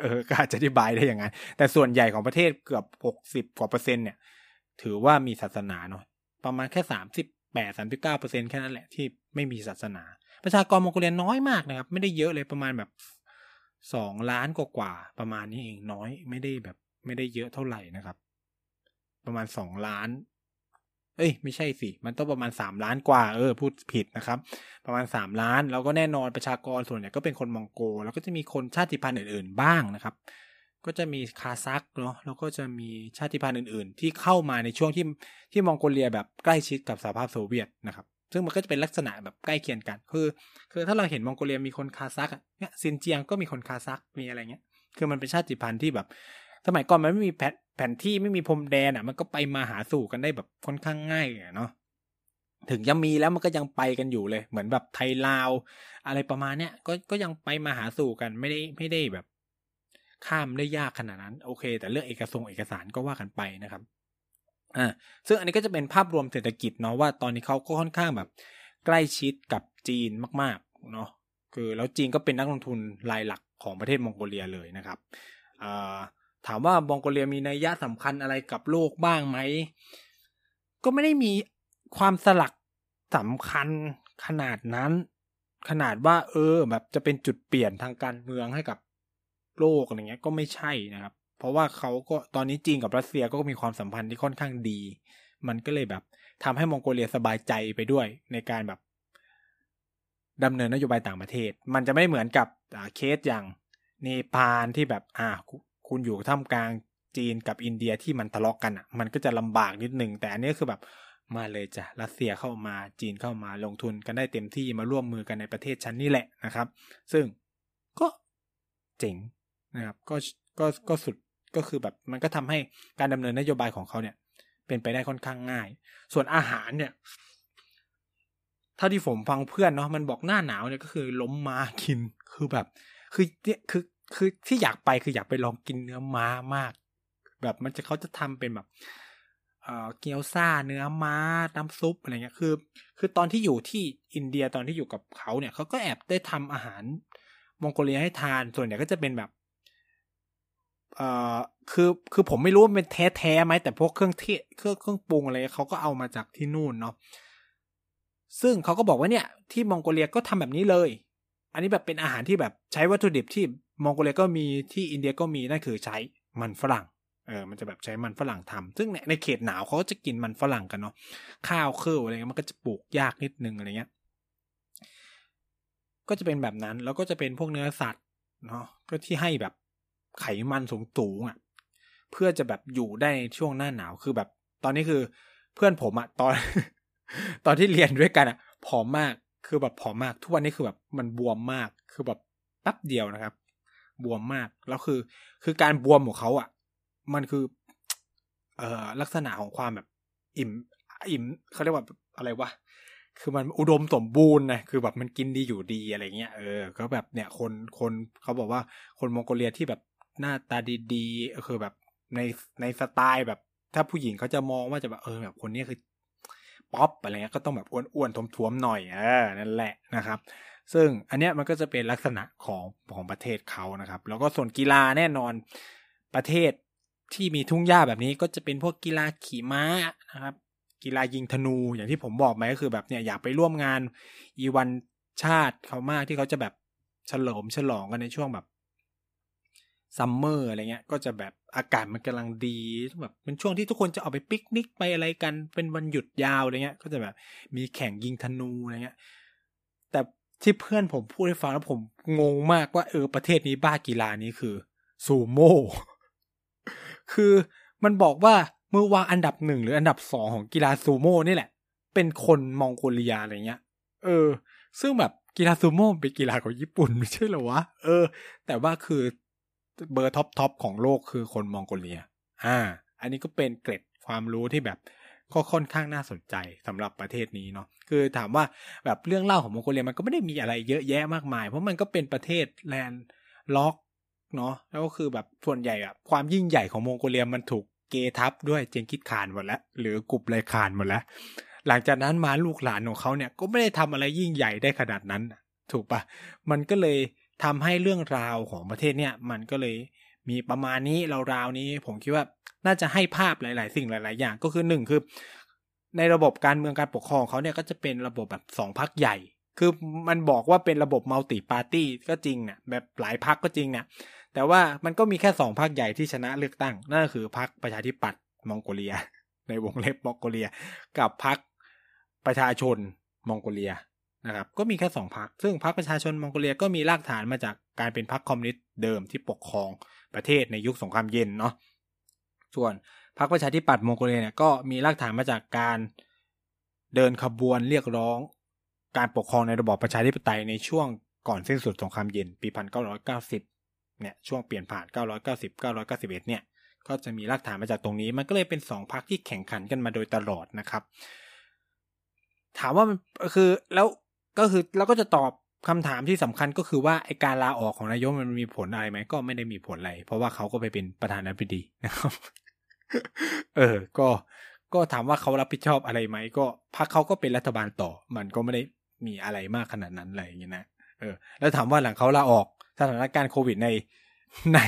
เออก็อาจจะอธิบายได้อย่างนั้น แต่ส่วนใหญ่ของประเทศเกือบหกสิบกว่าเปอร์เซ็นต์เนี่ย ถือว่ามีศาสนาเนาะประมาณแค่สามสิบแปดสามสิบเก้าเปอร์เซ็นแค่นั้นแหละที่ไม่มีศาสนา ประชากรมองโกเลียน้อยมากนะครับ ไม่ได้เยอะเลยประมาณแบบสองล้านกว่าประมาณนี้เองน้อยไม่ได้แบบ ไม่ได้เยอะเท่าไหร่นะครับ ประมาณสองล้าน เอ้ยไม่ใช่สิ มันต้องประมาณสามล้านกว่า เออ พูดผิดนะครับ ประมาณสามล้าน แล้วก็แน่นอนประชากรส่วนใหญ่ก็เป็นคนมองโก แล้วก็จะมีคนชาติพันธุ์อื่นๆบ้างนะครับ ก็จะมีคาซัคเนาะ แล้วก็จะมีชาติพันธุ์อื่นๆ ที่เข้ามาในช่วงที่ที่มองโกเลียแบบใกล้ชิดกับสหภาพโซเวียตนะครับ ซึ่งมันก็จะเป็นลักษณะแบบใกล้เคียงกัน คือ คือถ้าเราเห็นมองโกเลียมีคนคาซัคเนี่ยซินเจียงก็มีคนคาซัค มีอะไรเงี้ย คือมันเป็นชาติพันธุ์ที่แบบ สมัยก่อนมันไม่มีแผน แผนที่ไม่มีพรมแดนอะ มันก็ไปมาหาสู่กันได้แบบค่อนข้างง่ายเนาะถึงยังมีแล้วมันก็ยังไปกันอยู่เลย เหมือนแบบไทยลาว อะไรประมาณเนี้ยก็ก็ยังไปมาหาสู่กันไม่ได้ไม่ได้แบบ ข้ามได้ยากขนาดนั้น โอเค แต่เรื่องเอกสงเอกสารก็ว่ากันไปนะครับอ่าซึ่งอันนี้ก็จะเป็นภาพรวมเศรษฐกิจเนาะว่าตอนนี้เขาก็ค่อนข้างแบบ ใกล้ชิดกับจีนมากๆเนาะคือแล้วจีนก็เป็นนักลงทุนรายหลักของประเทศมองโกเลียเลยนะครับอ่า ถามว่ามองโกเลียมีนัยยะสำคัญอะไรกับโลกบ้างไหม ก็ไม่ได้มีความสลักสำคัญขนาดนั้น ขนาดว่า เออ แบบจะเป็นจุดเปลี่ยนทางการเมืองให้กับโลกอะไรเงี้ยก็ไม่ใช่นะครับ เพราะว่าเขาก็ตอนนี้จีนกับรัสเซียก็มีความสัมพันธ์ที่ค่อนข้างดี มันก็เลยแบบทำให้มองโกเลียสบายใจไปด้วยในการแบบดำเนินนโยบายต่างประเทศ มันจะไม่เหมือนกับเคสอย่างเนปาลที่แบบอ่า คุณอยู่ท่ามกลางจีนกับอินเดียที่มันทะเลาะกกันอะ มันก็จะลำบากนิดหนึ่งแต่อันนี้คือแบบมาเลยจ้ะรัสเซียเข้ามาจีนเข้ามาลงทุนกันได้เต็มที่มาร่วมมือกันในประเทศชั้นนี่แหละนะครับ ซึ่งก็เจ๋งนะครับก็ก็ก็สุดก็คือแบบมันก็ทำให้การดำเนินนโยบายของเขาเนี่ย เป็นไปได้ค่อนข้างง่าย ส่วนอาหารเนี่ยเท่าที่ผมฟังเพื่อนเนาะมันบอกหน้าหนาวเนี่ยก็คือล้มมากินคือแบบ คือเนี่ยคือ คือที่อยากไปคืออยากไปลองกินเนื้อม้ามาก แบบมันจะเขาจะทำเป็นแบบเอ่อเกี๊ยวซ่าเนื้อม้าน้ำซุปอะไรเงี้ยคือ คือตอนที่อยู่ที่อินเดียตอนที่อยู่กับเขาเนี่ยเขาก็แอบได้ทำอาหารมองโกเลียให้ทานส่วนใหญ่ก็จะเป็นแบบเอ่อคือคือผมไม่รู้ว่าเป็นแท้แท้ไหมแต่พวกเครื่องเทศเครื่องเครื่องปรุงอะไรเขาก็เอามาจากที่นู่นเนาะซึ่งเขาก็บอกว่าเนี่ย ที่มองโกเลียก็ทำแบบนี้เลย อันนี้แบบเป็นอาหารที่แบบใช้วัตถุดิบที่ มองโกเลียก็มีที่อินเดียก็มีนั่นคือใช้มันฝรั่งเออมันจะแบบใช้มันฝรั่งทำซึ่งในเขตหนาวเขาก็จะกินมันฝรั่งกันเนาะข้าวเครื่ออะไรเงี้ยมันก็จะปลูกยากนิดนึงอะไรเงี้ยก็จะเป็นแบบนั้นแล้วก็จะเป็นพวกเนื้อสัตว์เนาะก็ที่ให้แบบไขมันสูงสูงอะ เพื่อจะแบบอยู่ได้ช่วงหน้าหนาวคือแบบ ตอนนี้คือเพื่อนผมอะตอน ตอนที่เรียนด้วยกันอะผอมมากคือแบบผอมมากทุกวันนี้คือแบบมันบวมมากคือแบบแป๊บเดียวนะครับ บวมมาก แล้วคือ คือการบวมของเขาอะมันคือ เอ่อลักษณะของความแบบ อิ่ม อิ่มเขาเรียกว่าอะไรวะคือมันอุดมสมบูรณ์นะคือแบบมันกินดีอยู่ดีอะไรเงี้ยเออก็แบบเนี่ยคนคนเขาบอกว่าคนมองโกเลียที่แบบหน้าตาดีๆคือแบบในในสไตล์แบบ ถ้าผู้หญิงเขาจะมองว่าจะแบบเออแบบคนนี้คือป๊อปอะไรเงี้ยก็ต้องแบบอ้วนๆท้วมๆหน่อยเออนั่นแหละนะครับ ซึ่งอันเนี้ยมันก็จะเป็นลักษณะของของประเทศเขานะครับ แล้วก็ส่วนกีฬาแน่นอนประเทศที่มีทุ่งหญ้าแบบนี้ก็จะเป็นพวกกีฬาขี่ม้านะครับ กีฬายิงธนูอย่างที่ผมบอกไปก็คือแบบเนี่ยอยากไปร่วมงานอีวันชาติเขามากที่เขาจะแบบเฉลิมฉลองกันในช่วงแบบซัมเมอร์อะไรเงี้ย ก็จะแบบอากาศมันกำลังดีแบบเป็นช่วงที่ทุกคนจะออกไปปิกนิกไปอะไรกัน เป็นวันหยุดยาวอะไรเงี้ย ก็จะแบบมีแข่งยิงธนูอะไรเงี้ย แต่ ที่เพื่อนผมพูดให้ฟังแล้วผมงงมากว่าเออประเทศนี้บ้ากีฬานี้คือซูโม่คือมันบอกว่ามือวางอันดับหนึ่งหรืออันดับสองของกีฬาซูโม่นี่แหละ เป็นคนมองโกเลียอะไรเงี้ย เออ ซึ่งแบบกีฬาซูโม่เป็นกีฬาของญี่ปุ่นไม่ใช่เหรอวะ เออ แต่ว่าคือเบอร์ top top ของโลกคือคนมองโกเลีย อ่า อันนี้ก็เป็นเกร็ดความรู้ที่แบบ ก็ค่อนข้างน่าสนใจสำหรับประเทศนี้เนาะคือถามว่าแบบเรื่องเล่าของมองโกเลียมันก็ไม่ได้มีอะไรเยอะแยะมากมาย เพราะมันก็เป็นประเทศ landlocked เนาะแล้วก็คือแบบส่วนใหญ่อะความยิ่งใหญ่ของมองโกเลียมันถูกเกทับด้วยเจงกิสข่านหมดแล้ว หรือกลุ่มไรขานหมดแล้ว หลังจากนั้นมาลูกหลานของเขาเนี่ยก็ไม่ได้ทำอะไรยิ่งใหญ่ได้ขนาดนั้น ถูกปะมันก็เลยทำให้เรื่องราวของประเทศเนี่ยมันก็เลย มีประมาณนี้ราวๆนี้ผมคิดว่าน่าจะให้ภาพหลาย ๆ สิ่งหลาย ๆ อย่างก็คือหนึ่งคือ ในระบบการเมืองการปกครองเขาเนี่ยก็จะเป็นระบบแบบสองพักใหญ่ คือมันบอกว่าเป็นระบบมัลติปาร์ตี้ก็จริงเนี่ยแบบหลายพักก็จริงเนี่ยแต่ว่ามันก็มีแค่สองพรรคใหญ่ที่ชนะเลือกตั้ง นั่นก็คือพรรคประชาธิปัตย์มองโกเลีย ในวงเล็บมองโกเลีย กับพรรคประชาชนมองโกเลียนะครับก็มีแค่สองพรรคซึ่งพรรคประชาชนมองโกเลียก็มีรากฐานมาจากการเป็นพรรคคอมมิวนิสต์เดิมที่ปกครอง ประเทศในยุคสงครามเย็นเนาะส่วนพรรคประชาธิปัตย์มองโกเลียเนี่ยก็มีรากฐานมาจากการเดินขบวนเรียกร้อง การปกครองในระบอบประชาธิปไตยในช่วงก่อนสิ้นสุดสงครามเย็นปี 1990 เนี่ยช่วงเปลี่ยนผ่าน 990 991 เนี่ยก็จะมีรากฐานมาจากตรงนี้ มันก็เลยเป็นสองพรรคที่แข่งขันกันมาโดยตลอดนะครับ ถามว่ามันคือแล้วก็คือเราก็จะตอบ คำถามที่สำคัญก็คือว่าไอการลาออกของนายกมันมีผลอะไรไหมก็ไม่ได้มีผลอะไร เพราะว่าเขาก็ไปเป็นประธานาธิบดีนะครับ เออ ก็ก็ถามว่าเขารับผิดชอบอะไรไหมก็พรรคเขาก็เป็นรัฐบาลต่อ มันก็ไม่ได้มีอะไรมากขนาดนั้นอะไรอย่างเงี้ยนะเออ แล้วถามว่าหลังเขาลาออกสถานการณ์โควิดในใน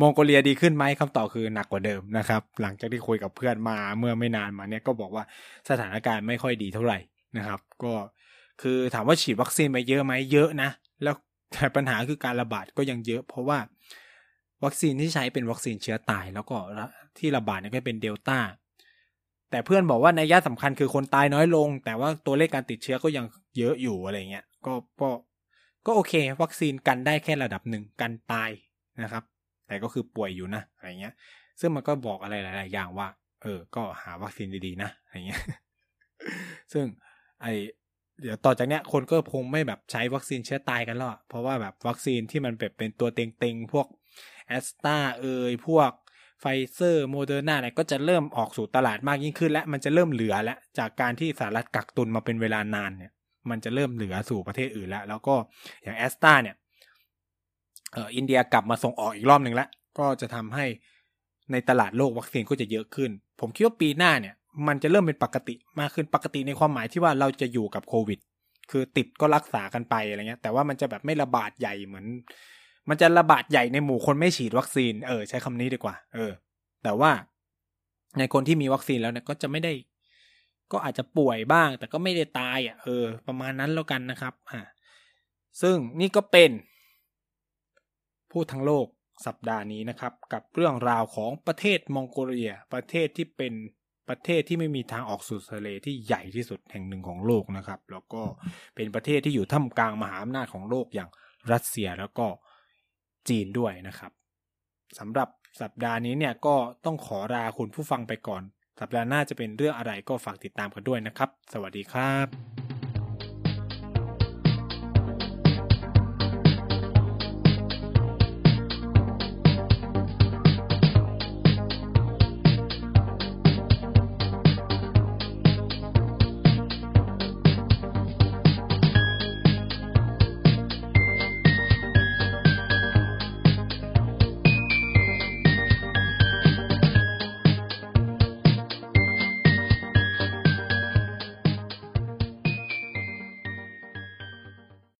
มองโกเลียดีขึ้นไหมคำตอบคือหนักกว่าเดิมนะครับ หลังจากที่คุยกับเพื่อนมาเมื่อไม่นานมาเนี่ยก็บอกว่าสถานการณ์ไม่ค่อยดีเท่าไหร่นะครับ ก็ คือถามว่าฉีดวัคซีนไปเยอะไหมเยอะนะ แล้วแต่ปัญหาคือการระบาดก็ยังเยอะ เพราะว่าวัคซีนที่ใช้เป็นวัคซีนเชื้อตาย แล้วก็ที่ระบาดเนี่ยก็เป็นเดลต้าแต่เพื่อนบอกว่าในยะสำคัญคือคนตายน้อยลง แต่ว่าตัวเลขการติดเชื้อก็ยังเยอะอยู่อะไรเงี้ยก็ก็ก็โอเค วัคซีนกันได้แค่ระดับหนึ่งกันตายนะครับ แต่ก็คือป่วยอยู่นะอะไรเงี้ย ซึ่งมันก็บอกอะไรหลาย ๆ อย่างว่า เออ ก็หาวัคซีนดี ๆ นะอะไรเงี้ย ซึ่งไอ เดี๋ยวต่อจากเนี้ยคนก็คงไม่แบบใช้วัคซีนเชื้อตายกันแล้วเพราะว่าแบบวัคซีนที่มันแบบเป็นตัวเต็งๆ พวกแอสตราเอยพวกไฟเซอร์โมเดอร์นาเนี่ยก็จะเริ่มออกสู่ตลาดมากยิ่งขึ้น และมันจะเริ่มเหลือแล้วจากการที่สหรัฐกักตุนมาเป็นเวลานานเนี่ย มันจะเริ่มเหลือสู่ประเทศอื่นแล้ว แล้วก็อย่างแอสตราเนี่ยเอออินเดียกลับมาส่งออกอีกรอบหนึ่งแล้ว ก็จะทำให้ในตลาดโลกวัคซีนก็จะเยอะขึ้น ผมคิดว่าปีหน้าเนี่ย มันจะเริ่มเป็นปกติมากขึ้นปกติในความหมายที่ว่าเราจะอยู่กับโควิด คือติดก็รักษากันไปอะไรเงี้ย แต่ว่ามันจะแบบไม่ระบาดใหญ่เหมือน มันจะระบาดใหญ่ในหมู่คนไม่ฉีดวัคซีน เออ ใช้คำนี้ดีกว่า เออ แต่ว่าในคนที่มีวัคซีนแล้วเนี่ยก็จะไม่ได้ ก็อาจจะป่วยบ้าง แต่ก็ไม่ได้ตายอะเออ ประมาณนั้นแล้วกันนะครับ อ่าซึ่งนี่ก็เป็นพูดทั้งโลกสัปดาห์นี้นะครับ กับเรื่องราวของประเทศมองโกเลีย ประเทศที่เป็น ประเทศที่ไม่มีทางออกสู่ทะเลที่ใหญ่ที่สุดแห่งหนึ่งของโลกนะครับ แล้วก็เป็นประเทศที่อยู่ท่ามกลางมหาอำนาจของโลกอย่างรัสเซียแล้วก็จีนด้วยนะครับสำหรับสัปดาห์นี้เนี่ยก็ต้องขอลาคุณผู้ฟังไปก่อน สัปดาห์หน้าจะเป็นเรื่องอะไรก็ฝากติดตามกันด้วยนะครับ สวัสดีครับ